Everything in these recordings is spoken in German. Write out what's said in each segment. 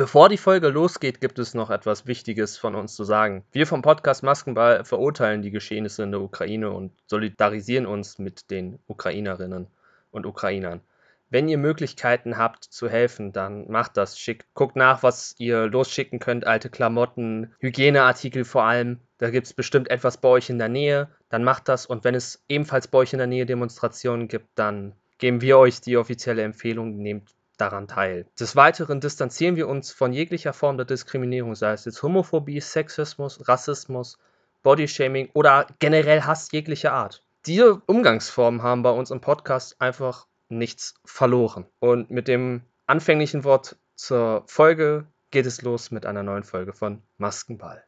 Bevor die Folge losgeht, gibt es noch etwas Wichtiges von uns zu sagen. Wir vom Podcast Maskenball verurteilen die Geschehnisse in der Ukraine und solidarisieren uns mit den Ukrainerinnen und Ukrainern. Wenn ihr Möglichkeiten habt zu helfen, dann macht das. Schickt, guckt nach, was ihr losschicken könnt. Alte Klamotten, Hygieneartikel vor allem. Da gibt es bestimmt etwas bei euch in der Nähe. Dann macht das. Und wenn es ebenfalls bei euch in der Nähe Demonstrationen gibt, dann geben wir euch die offizielle Empfehlung. Nehmt daran teil. Des Weiteren distanzieren wir uns von jeglicher Form der Diskriminierung, sei es jetzt Homophobie, Sexismus, Rassismus, Bodyshaming oder generell Hass jeglicher Art. Diese Umgangsformen haben bei uns im Podcast einfach nichts verloren. Und mit dem anfänglichen Wort zur Folge geht es los mit einer neuen Folge von Maskenball.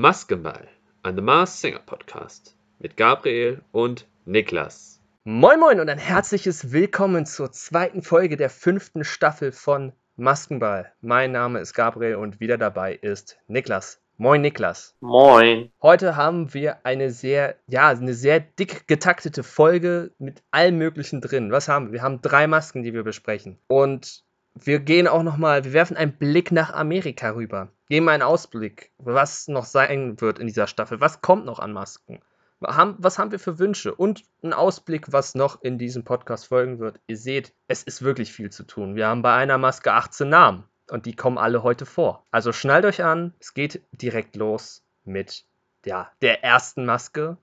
Maskenball, ein The Mars Singer Podcast mit Gabriel und Niklas. Moin Moin und ein herzliches Willkommen zur zweiten Folge der fünften Staffel von Maskenball. Mein Name ist Gabriel und wieder dabei ist Niklas. Moin Niklas. Moin. Heute haben wir eine sehr, ja, eine sehr dick getaktete Folge mit allem Möglichen drin. Was haben wir? Wir haben drei Masken, die wir besprechen. Und wir gehen auch nochmal, wir werfen einen Blick nach Amerika rüber. Geben einen Ausblick, was noch sein wird in dieser Staffel. Was kommt noch an Masken? was haben wir für Wünsche und ein Ausblick, was noch in diesem Podcast folgen wird. Ihr seht, es ist wirklich viel zu tun. Wir haben bei einer Maske 18 Namen und die kommen alle heute vor. Also schnallt euch an, es geht direkt los mit ja, der ersten Maske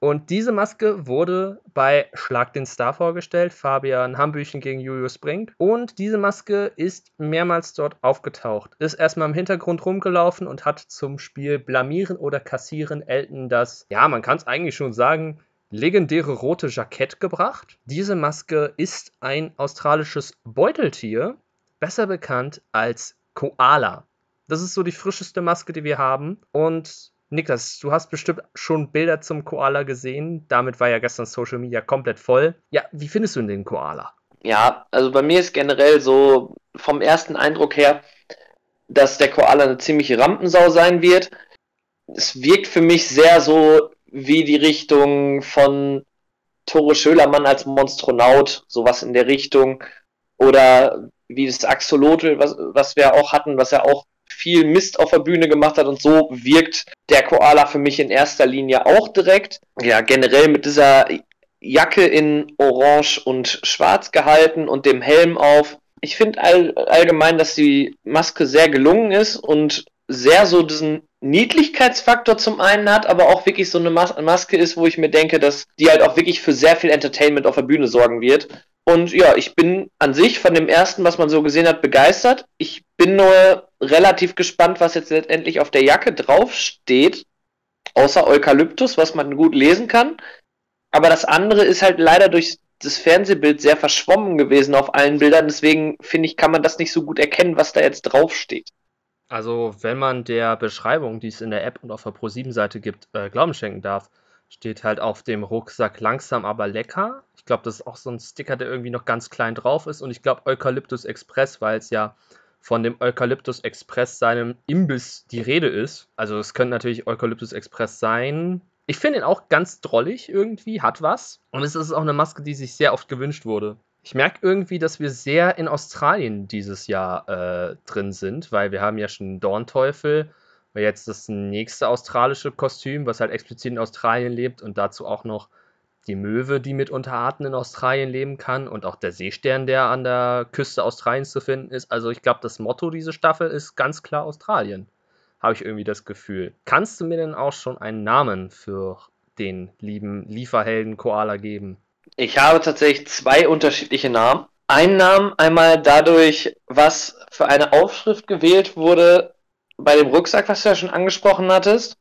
und diese Maske wurde bei Schlag den Star vorgestellt, Fabian Hambüchen gegen Julius Brink. Und diese Maske ist mehrmals dort aufgetaucht. Ist erstmal im Hintergrund rumgelaufen und hat zum Spiel Blamieren oder Kassieren Elton das, ja, man kann es eigentlich schon sagen, legendäre rote Jackett gebracht. Diese Maske ist ein australisches Beuteltier, besser bekannt als Koala. Das ist so die frischeste Maske, die wir haben. Und Niklas, du hast bestimmt schon Bilder zum Koala gesehen. Damit war ja gestern Social Media komplett voll. Ja, wie findest du denn den Koala? Ja, also bei mir ist generell so vom ersten Eindruck her, dass der Koala eine ziemliche Rampensau sein wird. Es wirkt für mich sehr so wie die Richtung von Tore Schölermann als Monstronaut, sowas in der Richtung. Oder wie das Axolotl, was, was wir auch hatten, was ja auch viel Mist auf der Bühne gemacht hat und so wirkt der Koala für mich in erster Linie auch direkt. Ja, generell mit dieser Jacke in Orange und Schwarz gehalten und dem Helm auf. Ich finde all, allgemein, dass die Maske sehr gelungen ist und sehr so diesen Niedlichkeitsfaktor zum einen hat, aber auch wirklich so eine Mas Maske ist, wo ich mir denke, dass die halt auch wirklich für sehr viel Entertainment auf der Bühne sorgen wird. Und ja, ich bin an sich von dem ersten, was man so gesehen hat, begeistert. Ich bin nur relativ gespannt, was jetzt letztendlich auf der Jacke draufsteht. Außer Eukalyptus, was man gut lesen kann. Aber das andere ist halt leider durch das Fernsehbild sehr verschwommen gewesen auf allen Bildern. Deswegen finde ich, kann man das nicht so gut erkennen, was da jetzt draufsteht. Also, wenn man der Beschreibung, die es in der App und auf der Pro7-Seite gibt, äh, Glauben schenken darf, steht halt auf dem Rucksack langsam aber lecker. Ich glaube, das ist auch so ein Sticker, der irgendwie noch ganz klein drauf ist. Und ich glaube Eukalyptus Express, weil es ja von dem Eukalyptus Express seinem Imbiss die Rede ist. Also es könnte natürlich Eukalyptus Express sein. Ich finde ihn auch ganz drollig irgendwie, hat was. Und es ist auch eine Maske, die sich sehr oft gewünscht wurde. Ich merke irgendwie, dass wir sehr in Australien dieses Jahr äh, drin sind, weil wir haben ja schon Dornteufel, weil jetzt das nächste australische Kostüm, was halt explizit in Australien lebt und dazu auch noch die Möwe, die mit Unterarten in Australien leben kann und auch der Seestern, der an der Küste Australiens zu finden ist. Also ich glaube, das Motto dieser Staffel ist ganz klar Australien. Habe ich irgendwie das Gefühl. Kannst du mir denn auch schon einen Namen für den lieben Lieferhelden Koala geben? Ich habe tatsächlich zwei unterschiedliche Namen. Einen Namen einmal dadurch, was für eine Aufschrift gewählt wurde bei dem Rucksack, was du ja schon angesprochen hattest.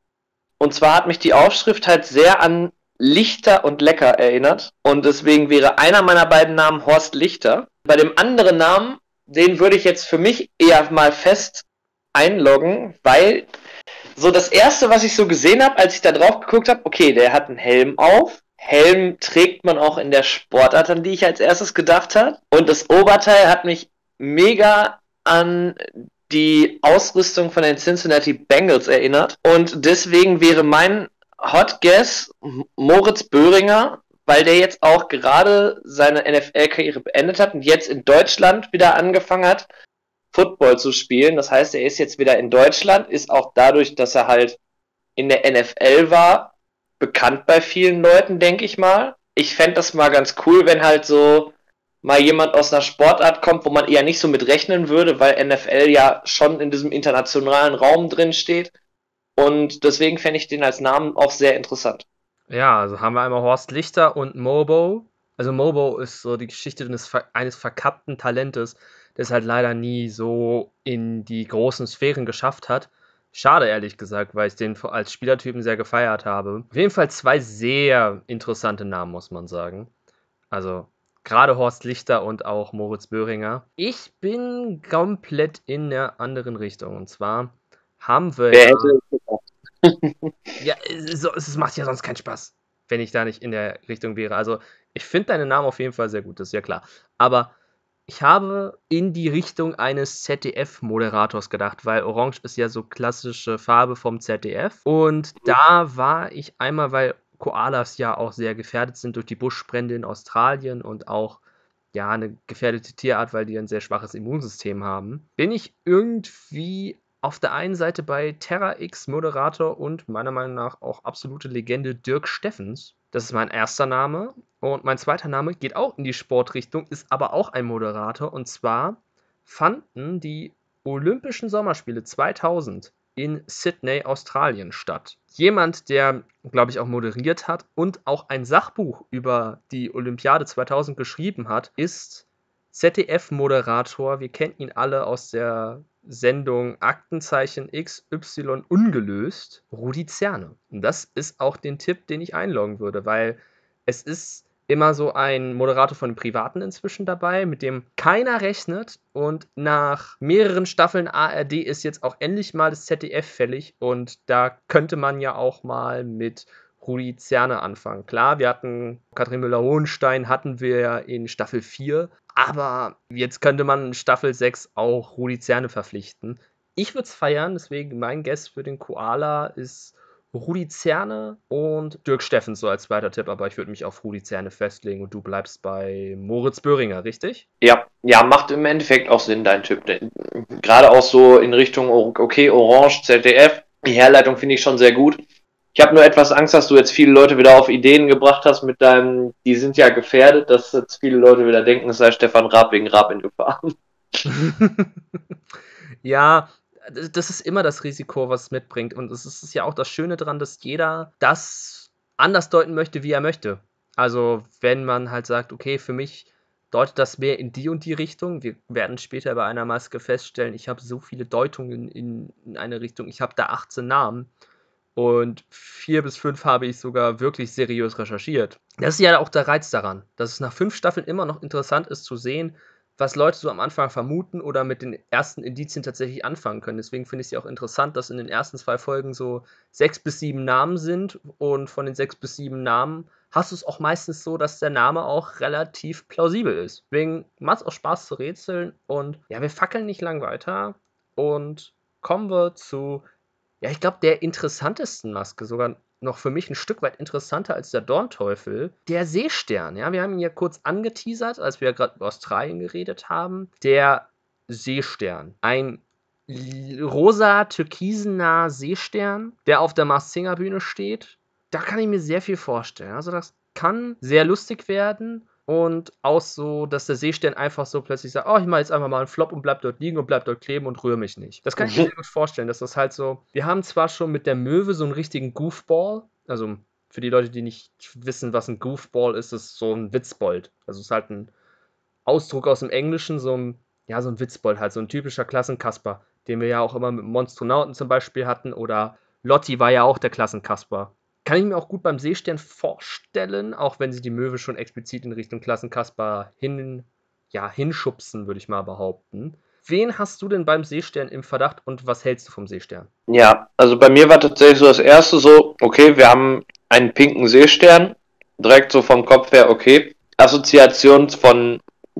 Und zwar hat mich die Aufschrift halt sehr an Lichter und Lecker erinnert. Und deswegen wäre einer meiner beiden Namen Horst Lichter. Bei dem anderen Namen, den würde ich jetzt für mich eher mal fest einloggen, weil so das erste, was ich so gesehen habe, als ich da drauf geguckt habe, okay, der hat einen Helm auf. Helm trägt man auch in der Sportart, an die ich als erstes gedacht habe. Und das Oberteil hat mich mega an die Ausrüstung von den Cincinnati Bengals erinnert. Und deswegen wäre mein Hot Guess Moritz Böhringer, weil der jetzt auch gerade seine NFL-Karriere beendet hat und jetzt in Deutschland wieder angefangen hat, Football zu spielen. Das heißt, er ist jetzt wieder in Deutschland, ist auch dadurch, dass er halt in der NFL war, bekannt bei vielen Leuten, denke ich mal. Ich fände das mal ganz cool, wenn halt so mal jemand aus einer Sportart kommt, wo man eher nicht so mit rechnen würde, weil NFL ja schon in diesem internationalen Raum drin steht. Und deswegen fände ich den als Namen auch sehr interessant. Ja, also haben wir einmal Horst Lichter und Mobo. Also Mobo ist so die Geschichte eines, eines verkappten Talentes, es halt leider nie so in die großen Sphären geschafft hat. Schade, ehrlich gesagt, weil ich den als Spielertypen sehr gefeiert habe. Auf jeden Fall zwei sehr interessante Namen, muss man sagen. Also gerade Horst Lichter und auch Moritz Böhringer. Ich bin komplett in der anderen Richtung. Und zwar haben wir. Wer hätte ja, es, es macht ja sonst keinen Spaß, wenn ich da nicht in der Richtung wäre. Also, ich finde deinen Namen auf jeden Fall sehr gut, das ist ja klar. Aber ich habe in die Richtung eines ZDF-Moderators gedacht, weil Orange ist ja so klassische Farbe vom ZDF. Und da war ich einmal, weil Koalas ja auch sehr gefährdet sind durch die Buschbrände in Australien und auch ja eine gefährdete Tierart, weil die ein sehr schwaches Immunsystem haben, bin ich irgendwie auf der einen Seite bei Terra X Moderator und meiner Meinung nach auch absolute Legende Dirk Steffens. Das ist mein erster Name. Und mein zweiter Name geht auch in die Sportrichtung, ist aber auch ein Moderator. Und zwar fanden die Olympischen Sommerspiele 2000 in Sydney, Australien statt. Jemand, der, glaube ich, auch moderiert hat und auch ein Sachbuch über die Olympiade 2000 geschrieben hat, ist ZDF-Moderator. Wir kennen ihn alle aus der Sendung Aktenzeichen XY ungelöst, Rudi Zerne. Und das ist auch den Tipp, den ich einloggen würde, weil es ist immer so ein Moderator von Privaten inzwischen dabei, mit dem keiner rechnet. Und nach mehreren Staffeln ARD ist jetzt auch endlich mal das ZDF fällig. Und da könnte man ja auch mal mit Rudi Zerne anfangen. Klar, wir hatten Katrin Müller-Hohenstein, hatten wir ja in Staffel 4, aber jetzt könnte man in Staffel 6 auch Rudi Zerne verpflichten. Ich würde es feiern, deswegen mein Guest für den Koala ist Rudi Zerne und Dirk Steffens so als zweiter Tipp, aber ich würde mich auf Rudi Zerne festlegen und du bleibst bei Moritz Böhringer, richtig? Ja, ja, macht im Endeffekt auch Sinn, dein Tipp. Gerade auch so in Richtung, okay, Orange, ZDF, die Herleitung finde ich schon sehr gut. Ich habe nur etwas Angst, dass du jetzt viele Leute wieder auf Ideen gebracht hast mit deinem, die sind ja gefährdet, dass jetzt viele Leute wieder denken, es sei Stefan Raab wegen Raab in Gefahr. ja, das ist immer das Risiko, was es mitbringt. Und es ist ja auch das Schöne daran, dass jeder das anders deuten möchte, wie er möchte. Also, wenn man halt sagt, okay, für mich deutet das mehr in die und die Richtung. Wir werden später bei einer Maske feststellen, ich habe so viele Deutungen in, in eine Richtung. Ich habe da 18 Namen. Und vier bis fünf habe ich sogar wirklich seriös recherchiert. Das ist ja auch der Reiz daran, dass es nach fünf Staffeln immer noch interessant ist zu sehen, was Leute so am Anfang vermuten oder mit den ersten Indizien tatsächlich anfangen können. Deswegen finde ich es ja auch interessant, dass in den ersten zwei Folgen so sechs bis sieben Namen sind und von den sechs bis sieben Namen hast du es auch meistens so, dass der Name auch relativ plausibel ist. Deswegen macht es auch Spaß zu rätseln und ja, wir fackeln nicht lang weiter und kommen wir zu ja, ich glaube, der interessantesten Maske, sogar noch für mich ein Stück weit interessanter als der Dornteufel, der Seestern. Ja, wir haben ihn ja kurz angeteasert, als wir gerade über Australien geredet haben. Der Seestern. Ein rosa türkisener Seestern, der auf der Mars Singer Bühne steht. Da kann ich mir sehr viel vorstellen. Also das kann sehr lustig werden und auch so, dass der Seestern einfach so plötzlich sagt, oh, ich mache jetzt einfach mal einen Flop und bleib dort liegen und bleib dort kleben und rühre mich nicht. Das kann ich mir sehr gut vorstellen, dass das halt so, wir haben zwar schon mit der Möwe so einen richtigen Goofball, also für die Leute, die nicht wissen, was ein Goofball ist, ist so ein Witzbold. Also es ist halt ein Ausdruck aus dem Englischen, so ein, ja, so ein Witzbold halt, so ein typischer Klassenkasper, den wir ja auch immer mit Monstronauten zum Beispiel hatten oder Lotti war ja auch der Klassenkasper. Kann ich mir auch gut beim Seestern vorstellen, auch wenn sie die Möwe schon explizit in Richtung Klassenkasper hin, ja, hinschubsen, würde ich mal behaupten. Wen hast du denn beim Seestern im Verdacht und was hältst du vom Seestern? Ja, also bei mir war tatsächlich so das erste so, okay, wir haben einen pinken Seestern, direkt so vom Kopf her, okay. Assoziation von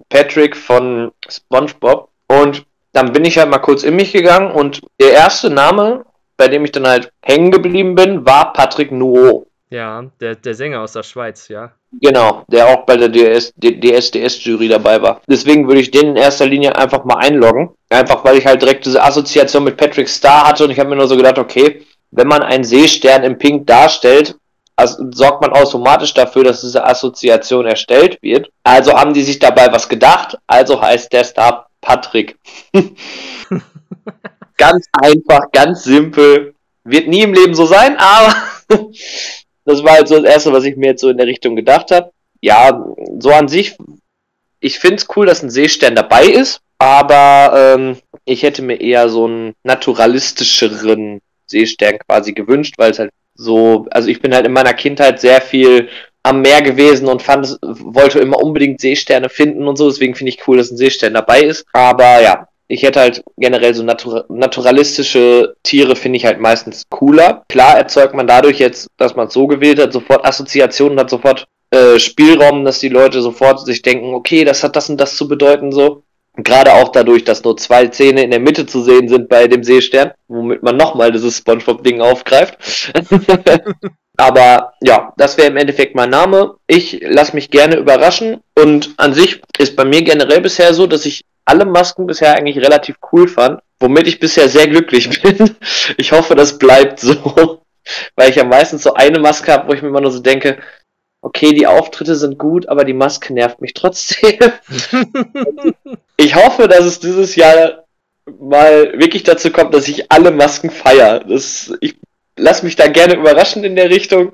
Patrick von SpongeBob und dann bin ich halt mal kurz in mich gegangen und der erste Name, bei dem ich dann halt hängen geblieben bin, war Patrick Nuo. Ja, der, der Sänger aus der Schweiz, ja. Genau, der auch bei der DS, DSDS-Jury dabei war. Deswegen würde ich den in erster Linie einfach mal einloggen. Einfach weil ich halt direkt diese Assoziation mit Patrick Starr hatte und ich habe mir nur so gedacht, okay, wenn man einen Seestern im Pink darstellt, also sorgt man automatisch dafür, dass diese Assoziation erstellt wird. Also haben die sich dabei was gedacht, also heißt der Star Patrick. ganz einfach, ganz simpel. Wird nie im Leben so sein, aber das war halt so das Erste, was ich mir jetzt so in der Richtung gedacht habe. Ja, so an sich, ich finde es cool, dass ein Seestern dabei ist, aber ähm, ich hätte mir eher so einen naturalistischeren Seestern quasi gewünscht, weil es halt so, also ich bin halt in meiner Kindheit sehr viel am Meer gewesen und fand, wollte immer unbedingt Seesterne finden und so, deswegen finde ich cool, dass ein Seestern dabei ist. Aber ja, ich hätte halt generell so natura naturalistische Tiere finde ich halt meistens cooler. Klar erzeugt man dadurch jetzt, dass man es so gewählt hat, sofort Assoziationen, hat sofort äh, Spielraum, dass die Leute sofort sich denken, okay, das hat das und das zu bedeuten so. Gerade auch dadurch, dass nur zwei Zähne in der Mitte zu sehen sind bei dem Seestern, womit man nochmal dieses Spongebob-Ding aufgreift. Aber ja, das wäre im Endeffekt mein Name. Ich lasse mich gerne überraschen und an sich ist bei mir generell bisher so, dass ich alle Masken bisher eigentlich relativ cool fand, womit ich bisher sehr glücklich bin. Ich hoffe, das bleibt so, weil ich ja meistens so eine Maske habe, wo ich mir immer nur so denke, okay, die Auftritte sind gut, aber die Maske nervt mich trotzdem. ich hoffe, dass es dieses Jahr mal wirklich dazu kommt, dass ich alle Masken feiere. Das, ich lasse mich da gerne überraschen in der Richtung.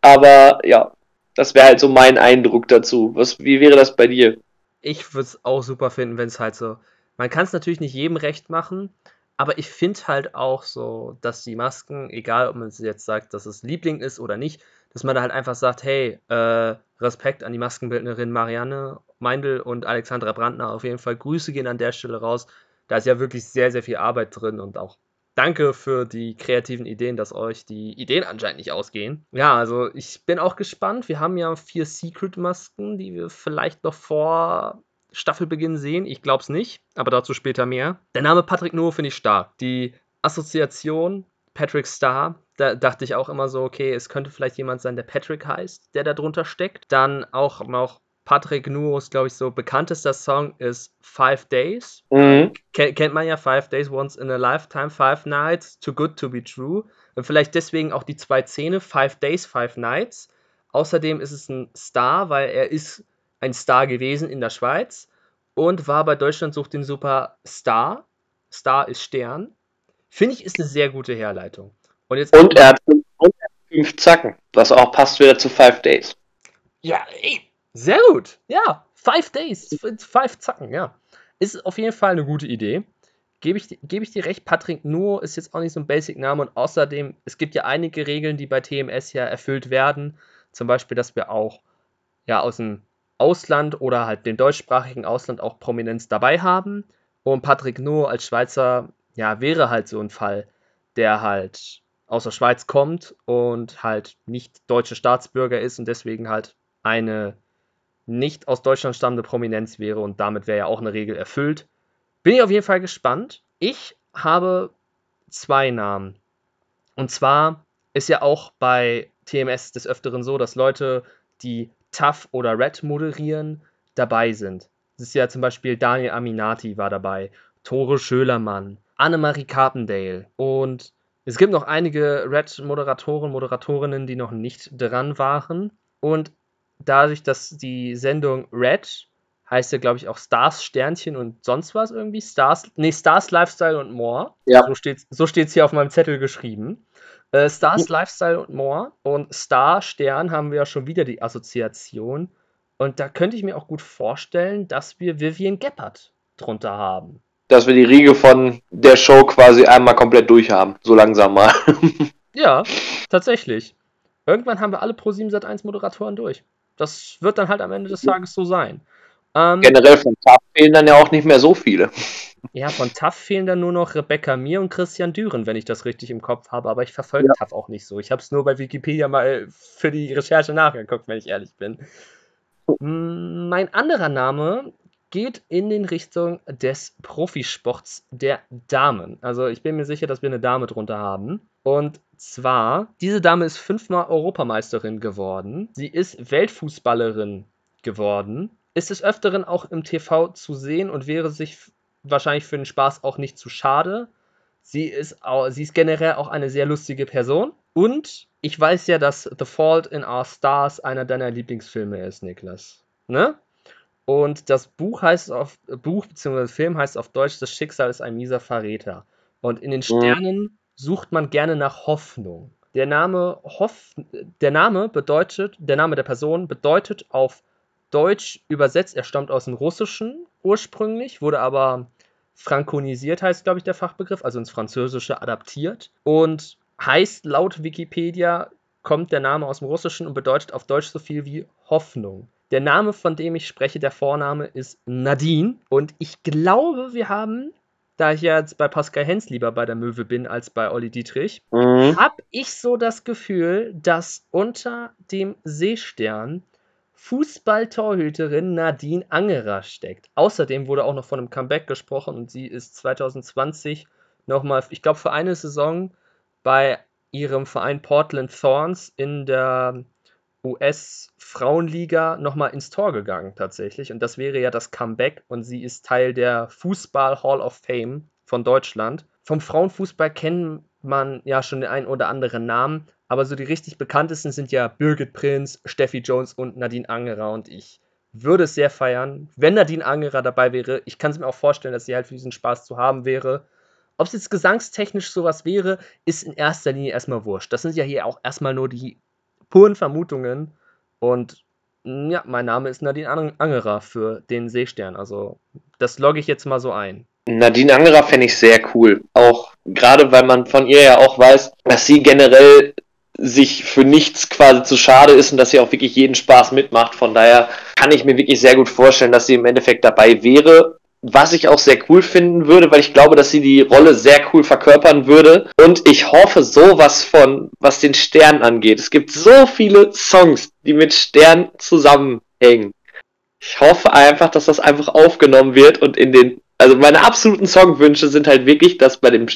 Aber ja, das wäre halt so mein Eindruck dazu. Was, wie wäre das bei dir? Ich würde es auch super finden, wenn es halt so. Man kann es natürlich nicht jedem recht machen, aber ich finde halt auch so, dass die Masken, egal ob man jetzt sagt, dass es Liebling ist oder nicht, dass man da halt einfach sagt, hey, äh, Respekt an die Maskenbildnerin Marianne Meindl und Alexandra Brandner. Auf jeden Fall Grüße gehen an der Stelle raus. Da ist ja wirklich sehr, sehr viel Arbeit drin und auch danke für die kreativen Ideen, dass euch die Ideen anscheinend nicht ausgehen. Ja, also ich bin auch gespannt. Wir haben ja vier Secret-Masken, die wir vielleicht noch vor Staffelbeginn sehen. Ich glaube es nicht, aber dazu später mehr. Der Name Patrick Noah finde ich stark. Die Assoziation Patrick Star, da dachte ich auch immer so, okay, es könnte vielleicht jemand sein, der Patrick heißt, der da drunter steckt. Dann auch noch Patrick Nuos, glaube ich, so bekanntester Song ist Five Days. Mhm. kennt man ja Five Days Once in a Lifetime, Five Nights, Too Good to Be True. Und vielleicht deswegen auch die zwei Zähne, Five Days, Five Nights. Außerdem ist es ein Star, weil er ist ein Star gewesen in der Schweiz und war bei Deutschland sucht den Super Star. Star ist Stern. Finde ich, ist eine sehr gute Herleitung. Und, jetzt und er hat fünf Zacken, was auch passt wieder zu Five Days. Ja, ey, sehr gut. Ja, Five Days, Five Zacken, ja. Ist auf jeden Fall eine gute Idee. Gebe ich, gebe ich dir recht, Patrick Nuo ist jetzt auch nicht so ein Basic-Name und außerdem, es gibt ja einige Regeln, die bei TMS ja erfüllt werden. Zum Beispiel, dass wir auch ja aus dem Ausland oder halt dem deutschsprachigen Ausland auch Prominenz dabei haben. Und Patrick Nuo als Schweizer, ja, wäre halt so ein Fall, der halt aus der Schweiz kommt und halt nicht deutscher Staatsbürger ist und deswegen halt eine nicht aus Deutschland stammende Prominenz wäre und damit wäre ja auch eine Regel erfüllt. Bin ich auf jeden Fall gespannt. Ich habe zwei Namen. Und zwar ist ja auch bei TMS des Öfteren so, dass Leute, die Tough oder Red moderieren, dabei sind. Das ist ja zum Beispiel Daniel Aminati war dabei, Tore Schölermann, Annemarie Carpendale und es gibt noch einige Red-Moderatoren, Moderatorinnen, die noch nicht dran waren. Und dadurch, dass die Sendung Red heißt ja, glaube ich, auch Stars, Sternchen und sonst was irgendwie. Stars, nee, Stars, Lifestyle und More. Ja. So steht es so steht's hier auf meinem Zettel geschrieben. Äh, Stars, ja. Lifestyle und More. Und Star, Stern haben wir ja schon wieder die Assoziation. Und da könnte ich mir auch gut vorstellen, dass wir Vivian Gebhardt drunter haben. Dass wir die Riege von der Show quasi einmal komplett durchhaben. So langsam mal. ja, tatsächlich. Irgendwann haben wir alle Pro7 Sat1 Moderatoren durch. Das wird dann halt am Ende des Tages so sein. Ähm, Generell von TAF fehlen dann ja auch nicht mehr so viele. Ja, von TAF fehlen dann nur noch Rebecca Mir und Christian Düren, wenn ich das richtig im Kopf habe. Aber ich verfolge ja. TAF auch nicht so. Ich habe es nur bei Wikipedia mal für die Recherche nachgeguckt, wenn ich ehrlich bin. Mein anderer Name geht in den Richtung des Profisports der Damen. Also ich bin mir sicher, dass wir eine Dame drunter haben. Und zwar, diese Dame ist fünfmal Europameisterin geworden. Sie ist Weltfußballerin geworden. Ist des Öfteren auch im TV zu sehen und wäre sich wahrscheinlich für den Spaß auch nicht zu schade. Sie ist, auch, sie ist generell auch eine sehr lustige Person. Und ich weiß ja, dass The Fault in Our Stars einer deiner Lieblingsfilme ist, Niklas. Ne? Und das Buch heißt auf Buch bzw. Film heißt auf Deutsch Das Schicksal ist ein mieser Verräter. Und in den mhm. Sternen sucht man gerne nach Hoffnung. Der Name Hoff, der Name bedeutet, der Name der Person bedeutet auf Deutsch übersetzt, er stammt aus dem Russischen ursprünglich, wurde aber frankonisiert, heißt glaube ich der Fachbegriff, also ins Französische adaptiert und heißt laut Wikipedia kommt der Name aus dem Russischen und bedeutet auf Deutsch so viel wie Hoffnung. Der Name, von dem ich spreche, der Vorname ist Nadine. Und ich glaube, wir haben, da ich ja jetzt bei Pascal Hens lieber bei der Möwe bin als bei Olli Dietrich, mhm. habe ich so das Gefühl, dass unter dem Seestern Fußballtorhüterin Nadine Angerer steckt. Außerdem wurde auch noch von einem Comeback gesprochen und sie ist 2020 nochmal, ich glaube, für eine Saison bei ihrem Verein Portland Thorns in der US-Frauenliga nochmal ins Tor gegangen tatsächlich. Und das wäre ja das Comeback und sie ist Teil der Fußball Hall of Fame von Deutschland. Vom Frauenfußball kennt man ja schon den einen oder anderen Namen, aber so die richtig bekanntesten sind ja Birgit Prinz, Steffi Jones und Nadine Angerer und ich würde es sehr feiern, wenn Nadine Angerer dabei wäre. Ich kann es mir auch vorstellen, dass sie halt für diesen Spaß zu haben wäre. Ob es jetzt gesangstechnisch sowas wäre, ist in erster Linie erstmal wurscht. Das sind ja hier auch erstmal nur die puren Vermutungen. Und ja, mein Name ist Nadine Angerer für den Seestern. Also das logge ich jetzt mal so ein. Nadine Angerer fände ich sehr cool. Auch gerade, weil man von ihr ja auch weiß, dass sie generell sich für nichts quasi zu schade ist und dass sie auch wirklich jeden Spaß mitmacht. Von daher kann ich mir wirklich sehr gut vorstellen, dass sie im Endeffekt dabei wäre was ich auch sehr cool finden würde, weil ich glaube, dass sie die Rolle sehr cool verkörpern würde. Und ich hoffe sowas von, was den Stern angeht. Es gibt so viele Songs, die mit Stern zusammenhängen. Ich hoffe einfach, dass das einfach aufgenommen wird und in den, also meine absoluten Songwünsche sind halt wirklich, dass bei dem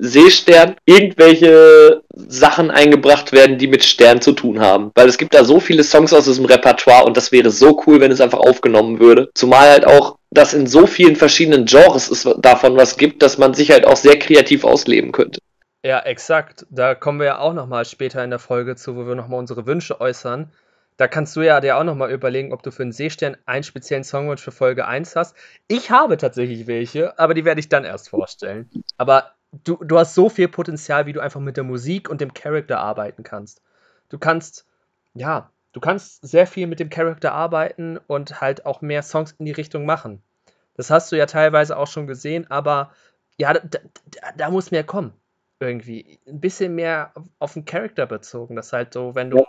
Seestern irgendwelche Sachen eingebracht werden, die mit Stern zu tun haben. Weil es gibt da so viele Songs aus diesem Repertoire und das wäre so cool, wenn es einfach aufgenommen würde. Zumal halt auch das in so vielen verschiedenen Genres es davon was gibt, dass man sich halt auch sehr kreativ ausleben könnte. Ja, exakt. Da kommen wir ja auch nochmal später in der Folge zu, wo wir nochmal unsere Wünsche äußern. Da kannst du ja dir auch nochmal überlegen, ob du für einen Seestern einen speziellen Songwunsch für Folge 1 hast. Ich habe tatsächlich welche, aber die werde ich dann erst vorstellen. Aber du, du hast so viel Potenzial, wie du einfach mit der Musik und dem Charakter arbeiten kannst. Du kannst, ja, du kannst sehr viel mit dem Charakter arbeiten und halt auch mehr Songs in die Richtung machen. Das hast du ja teilweise auch schon gesehen, aber ja, da, da, da muss mehr kommen. Irgendwie. Ein bisschen mehr auf den Charakter bezogen. Das halt so, wenn du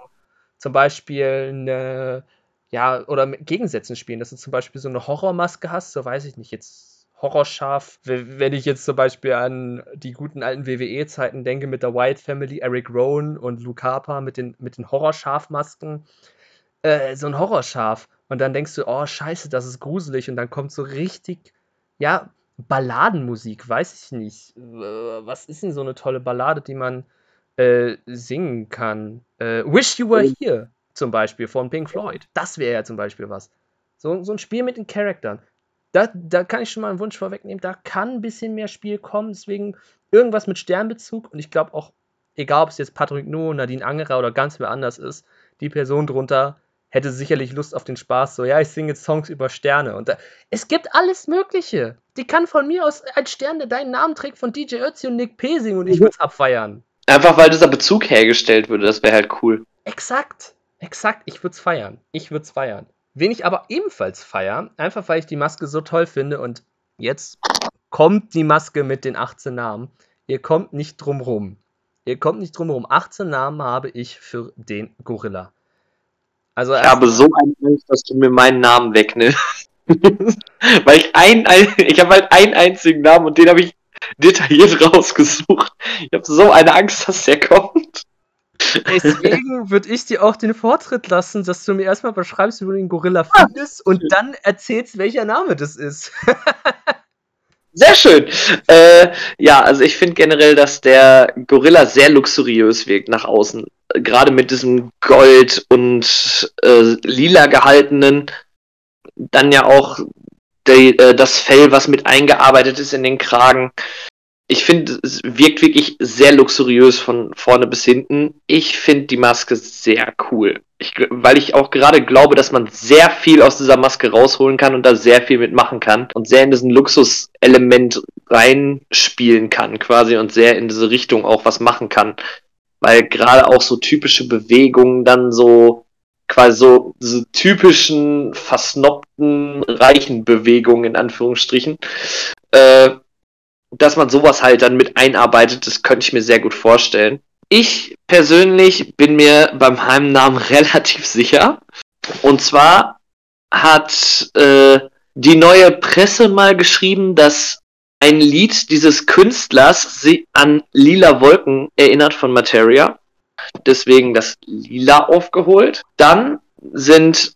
zum Beispiel eine, ja, oder mit Gegensätzen spielen, dass du zum Beispiel so eine Horrormaske hast, so weiß ich nicht, jetzt Horrorschaf. Wenn ich jetzt zum Beispiel an die guten alten WWE-Zeiten denke mit der White Family, Eric Rowan und Luke Harper mit den, mit den Horrorschafmasken. Äh, so ein Horrorschaf. Und dann denkst du, oh, scheiße, das ist gruselig. Und dann kommt so richtig, ja, Balladenmusik, weiß ich nicht. Was ist denn so eine tolle Ballade, die man äh, singen kann? Äh, Wish You Were Here zum Beispiel von Pink Floyd. Das wäre ja zum Beispiel was. So, so ein Spiel mit den Charakteren da, da kann ich schon mal einen Wunsch vorwegnehmen, da kann ein bisschen mehr Spiel kommen, deswegen irgendwas mit Sternbezug und ich glaube auch, egal ob es jetzt Patrick No, Nadine Angerer oder ganz wer anders ist, die Person drunter hätte sicherlich Lust auf den Spaß, so, ja, ich singe jetzt Songs über Sterne und da, es gibt alles Mögliche. Die kann von mir aus als Stern, der deinen Namen trägt, von DJ Ötzi und Nick P. singen und ich würde es abfeiern. Einfach weil dieser Bezug hergestellt würde, das wäre halt cool. Exakt, exakt, ich würde es feiern. Ich würde es feiern. Wen ich aber ebenfalls feiere, einfach weil ich die Maske so toll finde und jetzt kommt die Maske mit den 18 Namen. Ihr kommt nicht drum rum. Ihr kommt nicht drum rum. 18 Namen habe ich für den Gorilla. Also ich habe so eine Angst, dass du mir meinen Namen wegnimmst. weil ich ein, ein ich habe halt einen einzigen Namen und den habe ich detailliert rausgesucht. Ich habe so eine Angst, dass der kommt. Deswegen würde ich dir auch den Vortritt lassen, dass du mir erstmal beschreibst, wie du den Gorilla findest und dann erzählst, welcher Name das ist. Sehr schön. Äh, ja, also ich finde generell, dass der Gorilla sehr luxuriös wirkt nach außen. Gerade mit diesem Gold und äh, lila gehaltenen, dann ja auch die, äh, das Fell, was mit eingearbeitet ist in den Kragen. Ich finde, es wirkt wirklich sehr luxuriös von vorne bis hinten. Ich finde die Maske sehr cool. Ich, weil ich auch gerade glaube, dass man sehr viel aus dieser Maske rausholen kann und da sehr viel mitmachen kann und sehr in diesen Luxuselement reinspielen kann quasi und sehr in diese Richtung auch was machen kann. Weil gerade auch so typische Bewegungen dann so quasi so, so typischen versnobten reichen Bewegungen in Anführungsstrichen, äh, dass man sowas halt dann mit einarbeitet, das könnte ich mir sehr gut vorstellen. Ich persönlich bin mir beim Heimnamen relativ sicher. Und zwar hat äh, die neue Presse mal geschrieben, dass ein Lied dieses Künstlers sie an Lila Wolken erinnert von Materia. Deswegen das Lila aufgeholt. Dann sind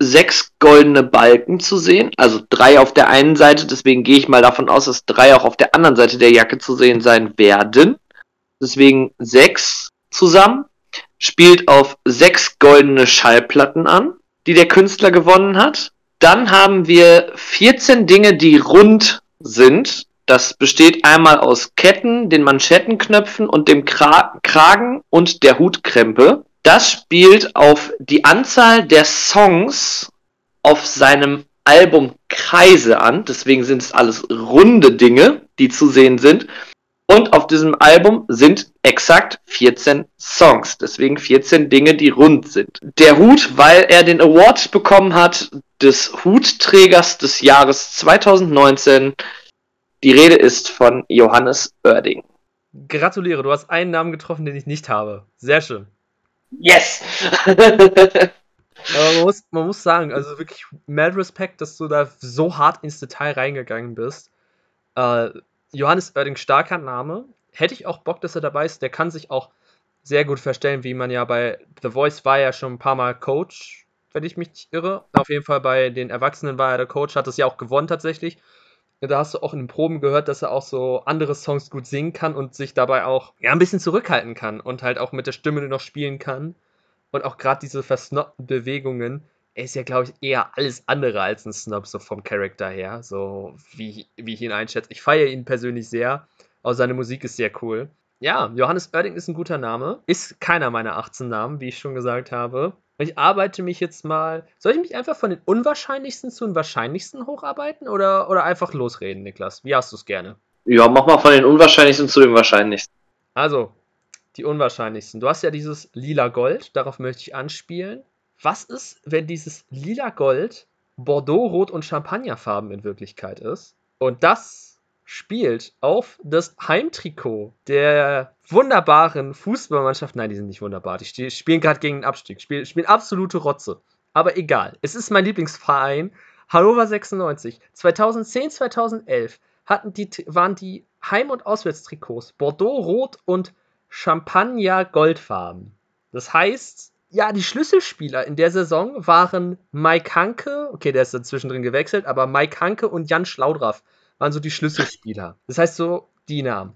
sechs goldene Balken zu sehen, also drei auf der einen Seite, deswegen gehe ich mal davon aus, dass drei auch auf der anderen Seite der Jacke zu sehen sein werden deswegen sechs zusammen, spielt auf sechs goldene Schallplatten an, die der Künstler gewonnen hat. Dann haben wir 14 Dinge, die rund sind. Das besteht einmal aus Ketten, den Manschettenknöpfen und dem Kra Kragen und der Hutkrempe. Das spielt auf die Anzahl der Songs auf seinem Album Kreise an. Deswegen sind es alles runde Dinge, die zu sehen sind. Und auf diesem Album sind exakt 14 Songs. Deswegen 14 Dinge, die rund sind. Der Hut, weil er den Award bekommen hat des Hutträgers des Jahres 2019. Die Rede ist von Johannes Oerding. Gratuliere, du hast einen Namen getroffen, den ich nicht habe. Sehr schön. Yes! Aber man muss, man muss sagen, also wirklich mad Respekt, dass du da so hart ins Detail reingegangen bist. Äh, Johannes Oerding, starker Name. Hätte ich auch Bock, dass er dabei ist. Der kann sich auch sehr gut verstellen, wie man ja bei The Voice war ja schon ein paar Mal Coach, wenn ich mich nicht irre. Auf jeden Fall bei den Erwachsenen war er der Coach, hat es ja auch gewonnen tatsächlich. Da hast du auch in den Proben gehört, dass er auch so andere Songs gut singen kann und sich dabei auch ja, ein bisschen zurückhalten kann und halt auch mit der Stimme noch spielen kann. Und auch gerade diese versnoppten Bewegungen, er ist ja, glaube ich, eher alles andere als ein Snob, so vom Charakter her, so wie, wie ich ihn einschätze. Ich feiere ihn persönlich sehr, auch seine Musik ist sehr cool. Ja, Johannes Oerding ist ein guter Name, ist keiner meiner 18 Namen, wie ich schon gesagt habe. Ich arbeite mich jetzt mal. Soll ich mich einfach von den unwahrscheinlichsten zu den wahrscheinlichsten hocharbeiten oder, oder einfach losreden, Niklas? Wie hast du es gerne? Ja, mach mal von den unwahrscheinlichsten zu den wahrscheinlichsten. Also, die unwahrscheinlichsten. Du hast ja dieses lila Gold, darauf möchte ich anspielen. Was ist, wenn dieses lila Gold Bordeaux, Rot und Champagnerfarben in Wirklichkeit ist? Und das spielt auf das Heimtrikot der wunderbaren Fußballmannschaft. Nein, die sind nicht wunderbar. Die spielen gerade gegen den Abstieg. Spielen, spielen absolute Rotze. Aber egal. Es ist mein Lieblingsverein. Hannover 96. 2010, 2011 hatten die, waren die Heim- und Auswärtstrikots Bordeaux, Rot und Champagner Goldfarben. Das heißt, ja, die Schlüsselspieler in der Saison waren Mike Hanke, okay, der ist dann zwischendrin gewechselt, aber Mike Hanke und Jan Schlaudraff waren so die Schlüsselspieler. Das heißt so die Namen.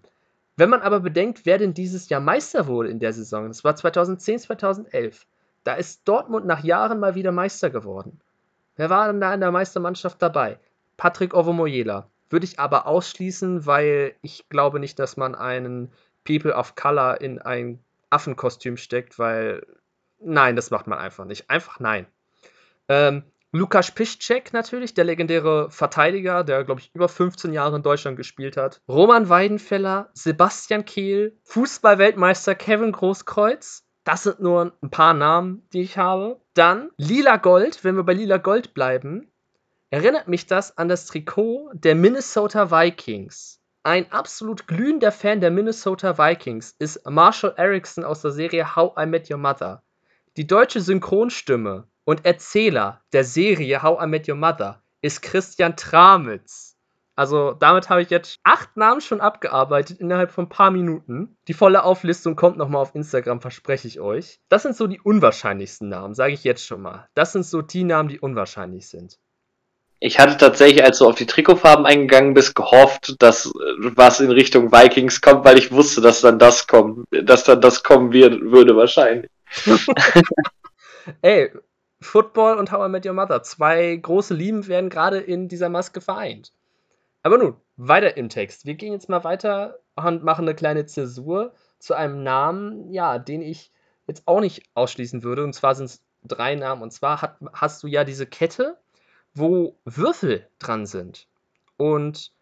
Wenn man aber bedenkt, wer denn dieses Jahr Meister wurde in der Saison, das war 2010, 2011, da ist Dortmund nach Jahren mal wieder Meister geworden. Wer war denn da in der Meistermannschaft dabei? Patrick Ovomoyela. Würde ich aber ausschließen, weil ich glaube nicht, dass man einen People of Color in ein Affenkostüm steckt, weil Nein, das macht man einfach nicht. Einfach nein. Ähm, Lukas Piszczek natürlich, der legendäre Verteidiger, der, glaube ich, über 15 Jahre in Deutschland gespielt hat. Roman Weidenfeller, Sebastian Kehl, Fußballweltmeister Kevin Großkreuz. Das sind nur ein paar Namen, die ich habe. Dann Lila Gold, wenn wir bei Lila Gold bleiben, erinnert mich das an das Trikot der Minnesota Vikings. Ein absolut glühender Fan der Minnesota Vikings ist Marshall Erickson aus der Serie How I Met Your Mother. Die deutsche Synchronstimme und Erzähler der Serie How I Met Your Mother ist Christian Tramitz. Also damit habe ich jetzt acht Namen schon abgearbeitet innerhalb von ein paar Minuten. Die volle Auflistung kommt nochmal auf Instagram, verspreche ich euch. Das sind so die unwahrscheinlichsten Namen, sage ich jetzt schon mal. Das sind so die Namen, die unwahrscheinlich sind. Ich hatte tatsächlich, als du auf die Trikotfarben eingegangen bist, gehofft, dass was in Richtung Vikings kommt, weil ich wusste, dass dann das kommt, dass dann das kommen wird, würde wahrscheinlich. Ey, Football und How I Met Your Mother. Zwei große Lieben werden gerade in dieser Maske vereint. Aber nun, weiter im Text. Wir gehen jetzt mal weiter und machen eine kleine Zäsur zu einem Namen, ja, den ich jetzt auch nicht ausschließen würde. Und zwar sind es drei Namen. Und zwar hat, hast du ja diese Kette, wo Würfel dran sind. Und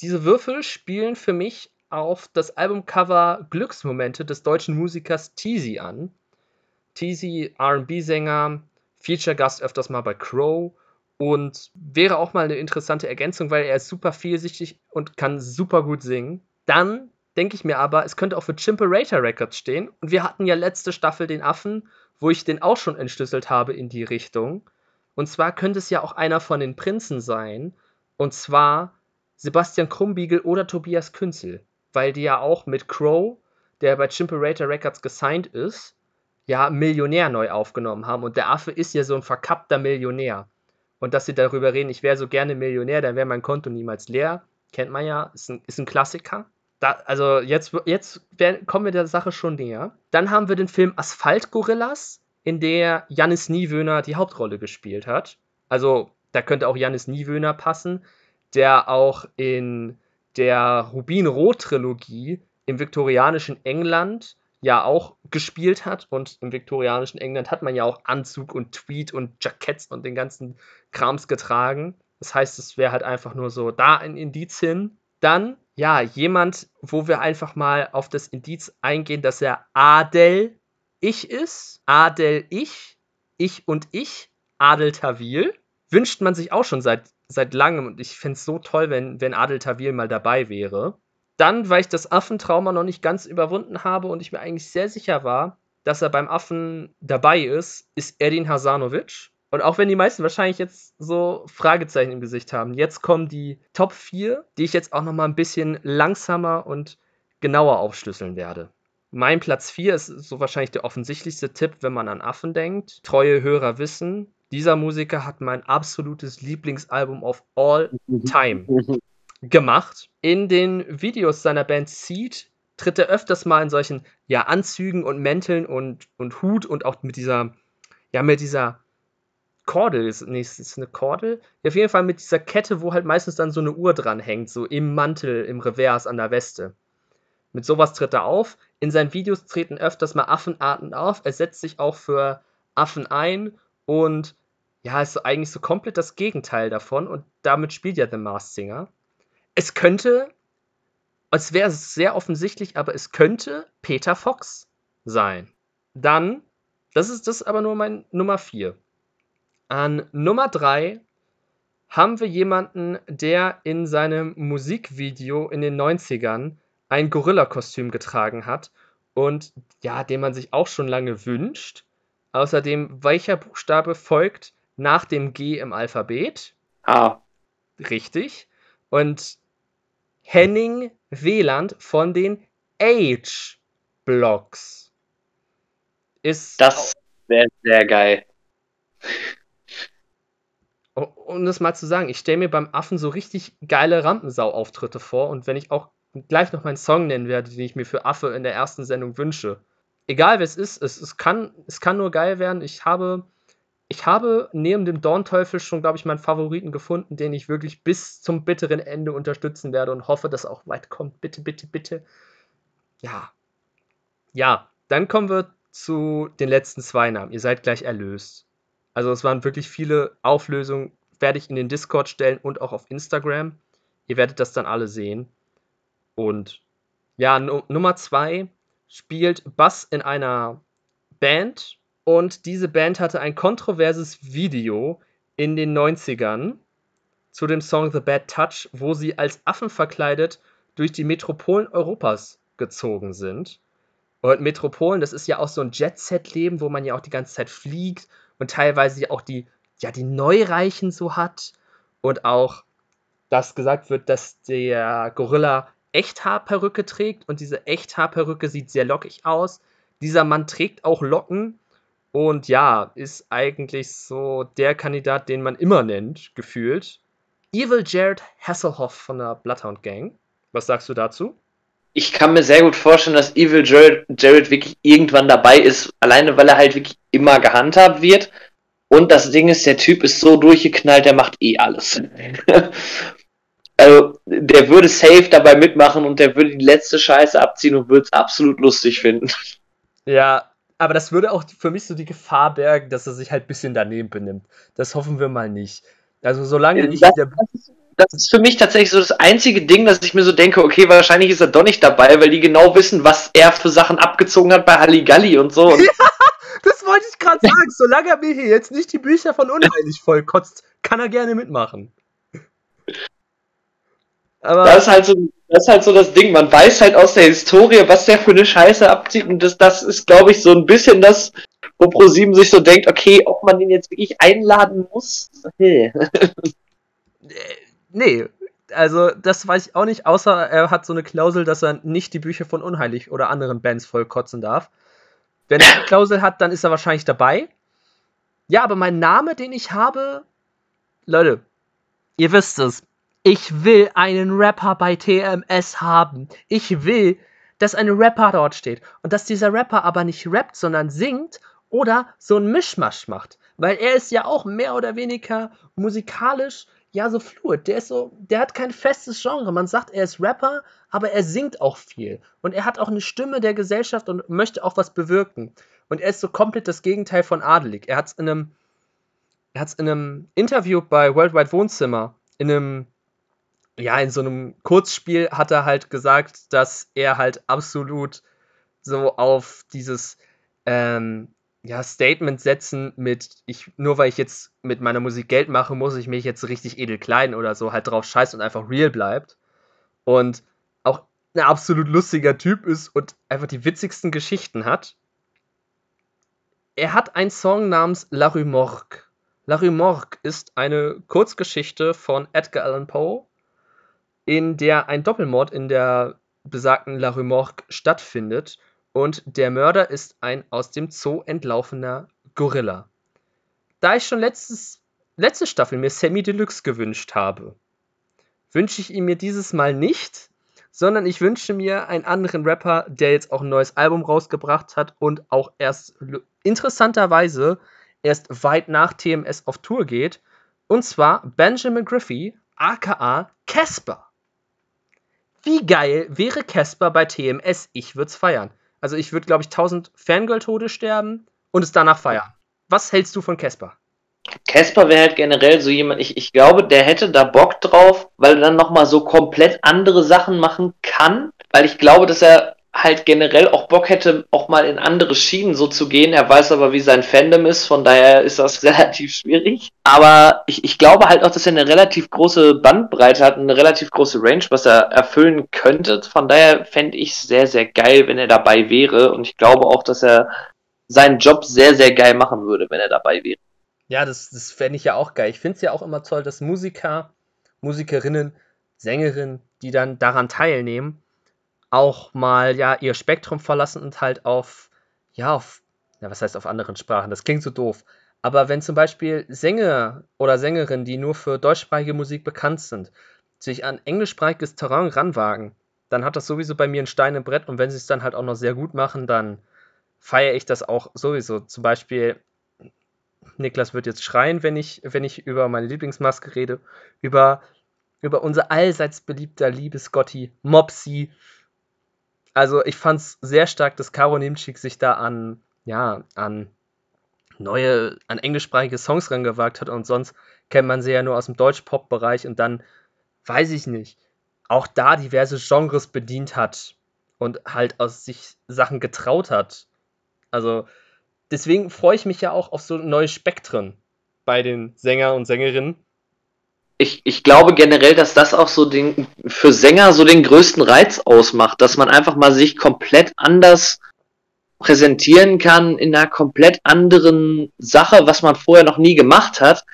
diese Würfel spielen für mich auf das Albumcover Glücksmomente des deutschen Musikers Teasy an. Teasy, RB-Sänger, Feature-Gast öfters mal bei Crow und wäre auch mal eine interessante Ergänzung, weil er ist super vielschichtig und kann super gut singen. Dann denke ich mir aber, es könnte auch für Chimperator Records stehen. Und wir hatten ja letzte Staffel den Affen, wo ich den auch schon entschlüsselt habe in die Richtung. Und zwar könnte es ja auch einer von den Prinzen sein. Und zwar Sebastian Krumbiegel oder Tobias Künzel. Weil die ja auch mit Crow, der bei Chimperator Records gesigned ist, ja Millionär neu aufgenommen haben. Und der Affe ist ja so ein verkappter Millionär. Und dass sie darüber reden, ich wäre so gerne Millionär, dann wäre mein Konto niemals leer. Kennt man ja, ist ein, ist ein Klassiker. Da, also jetzt, jetzt wär, kommen wir der Sache schon näher. Dann haben wir den Film Asphalt Gorillas, in der Janis Niewöhner die Hauptrolle gespielt hat. Also da könnte auch Janis Niewöhner passen, der auch in der Rubin-Rot-Trilogie im viktorianischen England ja auch gespielt hat. Und im viktorianischen England hat man ja auch Anzug und Tweed und Jacketts und den ganzen Krams getragen. Das heißt, es wäre halt einfach nur so da ein Indiz hin. Dann, ja, jemand, wo wir einfach mal auf das Indiz eingehen, dass er Adel Ich ist. Adel Ich, Ich und Ich, Adel Tawil. Wünscht man sich auch schon seit, seit langem und ich fände es so toll, wenn, wenn Adel Tawil mal dabei wäre. Dann, weil ich das Affentrauma noch nicht ganz überwunden habe und ich mir eigentlich sehr sicher war, dass er beim Affen dabei ist, ist Edin Hasanovic. Und auch wenn die meisten wahrscheinlich jetzt so Fragezeichen im Gesicht haben, jetzt kommen die Top 4, die ich jetzt auch noch mal ein bisschen langsamer und genauer aufschlüsseln werde. Mein Platz 4 ist so wahrscheinlich der offensichtlichste Tipp, wenn man an Affen denkt. Treue Hörer wissen, dieser Musiker hat mein absolutes Lieblingsalbum of all time gemacht. In den Videos seiner Band Seed tritt er öfters mal in solchen ja, Anzügen und Mänteln und, und Hut und auch mit dieser, ja, mit dieser Kordel, ist, nee, ist eine Kordel? Ja, auf jeden Fall mit dieser Kette, wo halt meistens dann so eine Uhr dran hängt, so im Mantel, im Revers an der Weste. Mit sowas tritt er auf. In seinen Videos treten öfters mal Affenarten auf. Er setzt sich auch für Affen ein und ja, ist eigentlich so komplett das Gegenteil davon und damit spielt ja The Masked Singer. Es könnte, es wäre sehr offensichtlich, aber es könnte Peter Fox sein. Dann, das ist das aber nur mein Nummer 4. An Nummer 3 haben wir jemanden, der in seinem Musikvideo in den 90ern ein Gorilla-Kostüm getragen hat und ja, den man sich auch schon lange wünscht. Außerdem, welcher Buchstabe folgt nach dem G im Alphabet? A. Richtig. Und Henning Weland von den Age-Blocks ist. Das wäre sehr geil um das mal zu sagen, ich stelle mir beim Affen so richtig geile Rampensau-Auftritte vor und wenn ich auch gleich noch meinen Song nennen werde, den ich mir für Affe in der ersten Sendung wünsche. Egal wer es ist, es, es, kann, es kann nur geil werden. Ich habe, ich habe neben dem Dornteufel schon, glaube ich, meinen Favoriten gefunden, den ich wirklich bis zum bitteren Ende unterstützen werde und hoffe, dass er auch weit kommt. Bitte, bitte, bitte. Ja. Ja, dann kommen wir zu den letzten zwei Namen. Ihr seid gleich erlöst. Also es waren wirklich viele Auflösungen, werde ich in den Discord stellen und auch auf Instagram. Ihr werdet das dann alle sehen. Und ja, Nummer zwei spielt Bass in einer Band und diese Band hatte ein kontroverses Video in den 90ern zu dem Song The Bad Touch, wo sie als Affen verkleidet durch die Metropolen Europas gezogen sind. Und Metropolen, das ist ja auch so ein Jet-Set-Leben, wo man ja auch die ganze Zeit fliegt und teilweise auch die, ja, die Neureichen so hat und auch dass gesagt wird, dass der Gorilla Echthaarperücke trägt und diese Echthaarperücke sieht sehr lockig aus. Dieser Mann trägt auch Locken und ja, ist eigentlich so der Kandidat, den man immer nennt, gefühlt. Evil Jared Hasselhoff von der Bloodhound Gang. Was sagst du dazu? Ich kann mir sehr gut vorstellen, dass Evil Jared, Jared wirklich irgendwann dabei ist, alleine weil er halt wirklich immer gehandhabt wird. Und das Ding ist, der Typ ist so durchgeknallt, der macht eh alles. also, der würde safe dabei mitmachen und der würde die letzte Scheiße abziehen und würde es absolut lustig finden. Ja, aber das würde auch für mich so die Gefahr bergen, dass er sich halt ein bisschen daneben benimmt. Das hoffen wir mal nicht. Also solange ich das, das, ist, das ist für mich tatsächlich so das einzige Ding, dass ich mir so denke, okay, wahrscheinlich ist er doch nicht dabei, weil die genau wissen, was er für Sachen abgezogen hat bei Halligalli und so. Und ja, das wollte ich gerade sagen. Solange er mir hier jetzt nicht die Bücher von Unheilig vollkotzt, kann er gerne mitmachen. Aber das ist halt so das ist halt so das Ding. Man weiß halt aus der Historie, was der für eine Scheiße abzieht. Und das, das ist, glaube ich, so ein bisschen das, wo ProSieben sich so denkt, okay, ob man den jetzt wirklich einladen muss. Hey. nee, also das weiß ich auch nicht, außer er hat so eine Klausel, dass er nicht die Bücher von Unheilig oder anderen Bands vollkotzen darf. Wenn er eine Klausel hat, dann ist er wahrscheinlich dabei. Ja, aber mein Name, den ich habe, Leute, ihr wisst es, ich will einen Rapper bei TMS haben. Ich will, dass ein Rapper dort steht. Und dass dieser Rapper aber nicht rappt, sondern singt oder so ein Mischmasch macht. Weil er ist ja auch mehr oder weniger musikalisch ja so fluid. Der ist so, der hat kein festes Genre. Man sagt, er ist Rapper, aber er singt auch viel. Und er hat auch eine Stimme der Gesellschaft und möchte auch was bewirken. Und er ist so komplett das Gegenteil von adelig. Er hat es in einem, er hat's in einem Interview bei Worldwide Wohnzimmer, in einem ja, in so einem Kurzspiel hat er halt gesagt, dass er halt absolut so auf dieses ähm, ja, Statement setzen mit, ich, nur weil ich jetzt mit meiner Musik Geld mache, muss ich mich jetzt richtig edel kleiden oder so halt drauf scheißt und einfach real bleibt. Und auch ein absolut lustiger Typ ist und einfach die witzigsten Geschichten hat. Er hat einen Song namens La Rue Morgue. La Rue Morgue ist eine Kurzgeschichte von Edgar Allan Poe in der ein Doppelmord in der besagten La Rue Morgue stattfindet und der Mörder ist ein aus dem Zoo entlaufener Gorilla. Da ich schon letztes, letzte Staffel mir Sammy Deluxe gewünscht habe, wünsche ich ihm mir dieses Mal nicht, sondern ich wünsche mir einen anderen Rapper, der jetzt auch ein neues Album rausgebracht hat und auch erst interessanterweise erst weit nach TMS auf Tour geht. Und zwar Benjamin Griffey, aka Casper. Wie geil wäre Casper bei TMS? Ich würde es feiern. Also ich würde, glaube ich, 1000 Fangirl-Tode sterben und es danach feiern. Was hältst du von Casper? Casper wäre halt generell so jemand, ich, ich glaube, der hätte da Bock drauf, weil er dann nochmal so komplett andere Sachen machen kann. Weil ich glaube, dass er halt generell auch Bock hätte, auch mal in andere Schienen so zu gehen. Er weiß aber, wie sein Fandom ist, von daher ist das relativ schwierig. Aber ich, ich glaube halt auch, dass er eine relativ große Bandbreite hat, eine relativ große Range, was er erfüllen könnte. Von daher fände ich es sehr, sehr geil, wenn er dabei wäre. Und ich glaube auch, dass er seinen Job sehr, sehr geil machen würde, wenn er dabei wäre. Ja, das, das fände ich ja auch geil. Ich finde es ja auch immer toll, dass Musiker, Musikerinnen, Sängerinnen, die dann daran teilnehmen, auch mal ja ihr Spektrum verlassen und halt auf, ja, auf, ja, was heißt auf anderen Sprachen? Das klingt so doof. Aber wenn zum Beispiel Sänger oder Sängerinnen, die nur für deutschsprachige Musik bekannt sind, sich an englischsprachiges Terrain ranwagen, dann hat das sowieso bei mir ein Stein im Brett und wenn sie es dann halt auch noch sehr gut machen, dann feiere ich das auch sowieso. Zum Beispiel, Niklas wird jetzt schreien, wenn ich, wenn ich über meine Lieblingsmaske rede, über, über unser allseits beliebter Liebesgotti Mopsy, also ich fand es sehr stark, dass Caro Nimczyk sich da an, ja, an neue, an englischsprachige Songs rangewagt hat und sonst kennt man sie ja nur aus dem Deutsch-Pop-Bereich und dann, weiß ich nicht, auch da diverse Genres bedient hat und halt aus sich Sachen getraut hat. Also deswegen freue ich mich ja auch auf so neue Spektren bei den Sänger und Sängerinnen ich, ich glaube generell, dass das auch so den, für Sänger so den größten Reiz ausmacht, dass man einfach mal sich komplett anders präsentieren kann in einer komplett anderen Sache, was man vorher noch nie gemacht hat.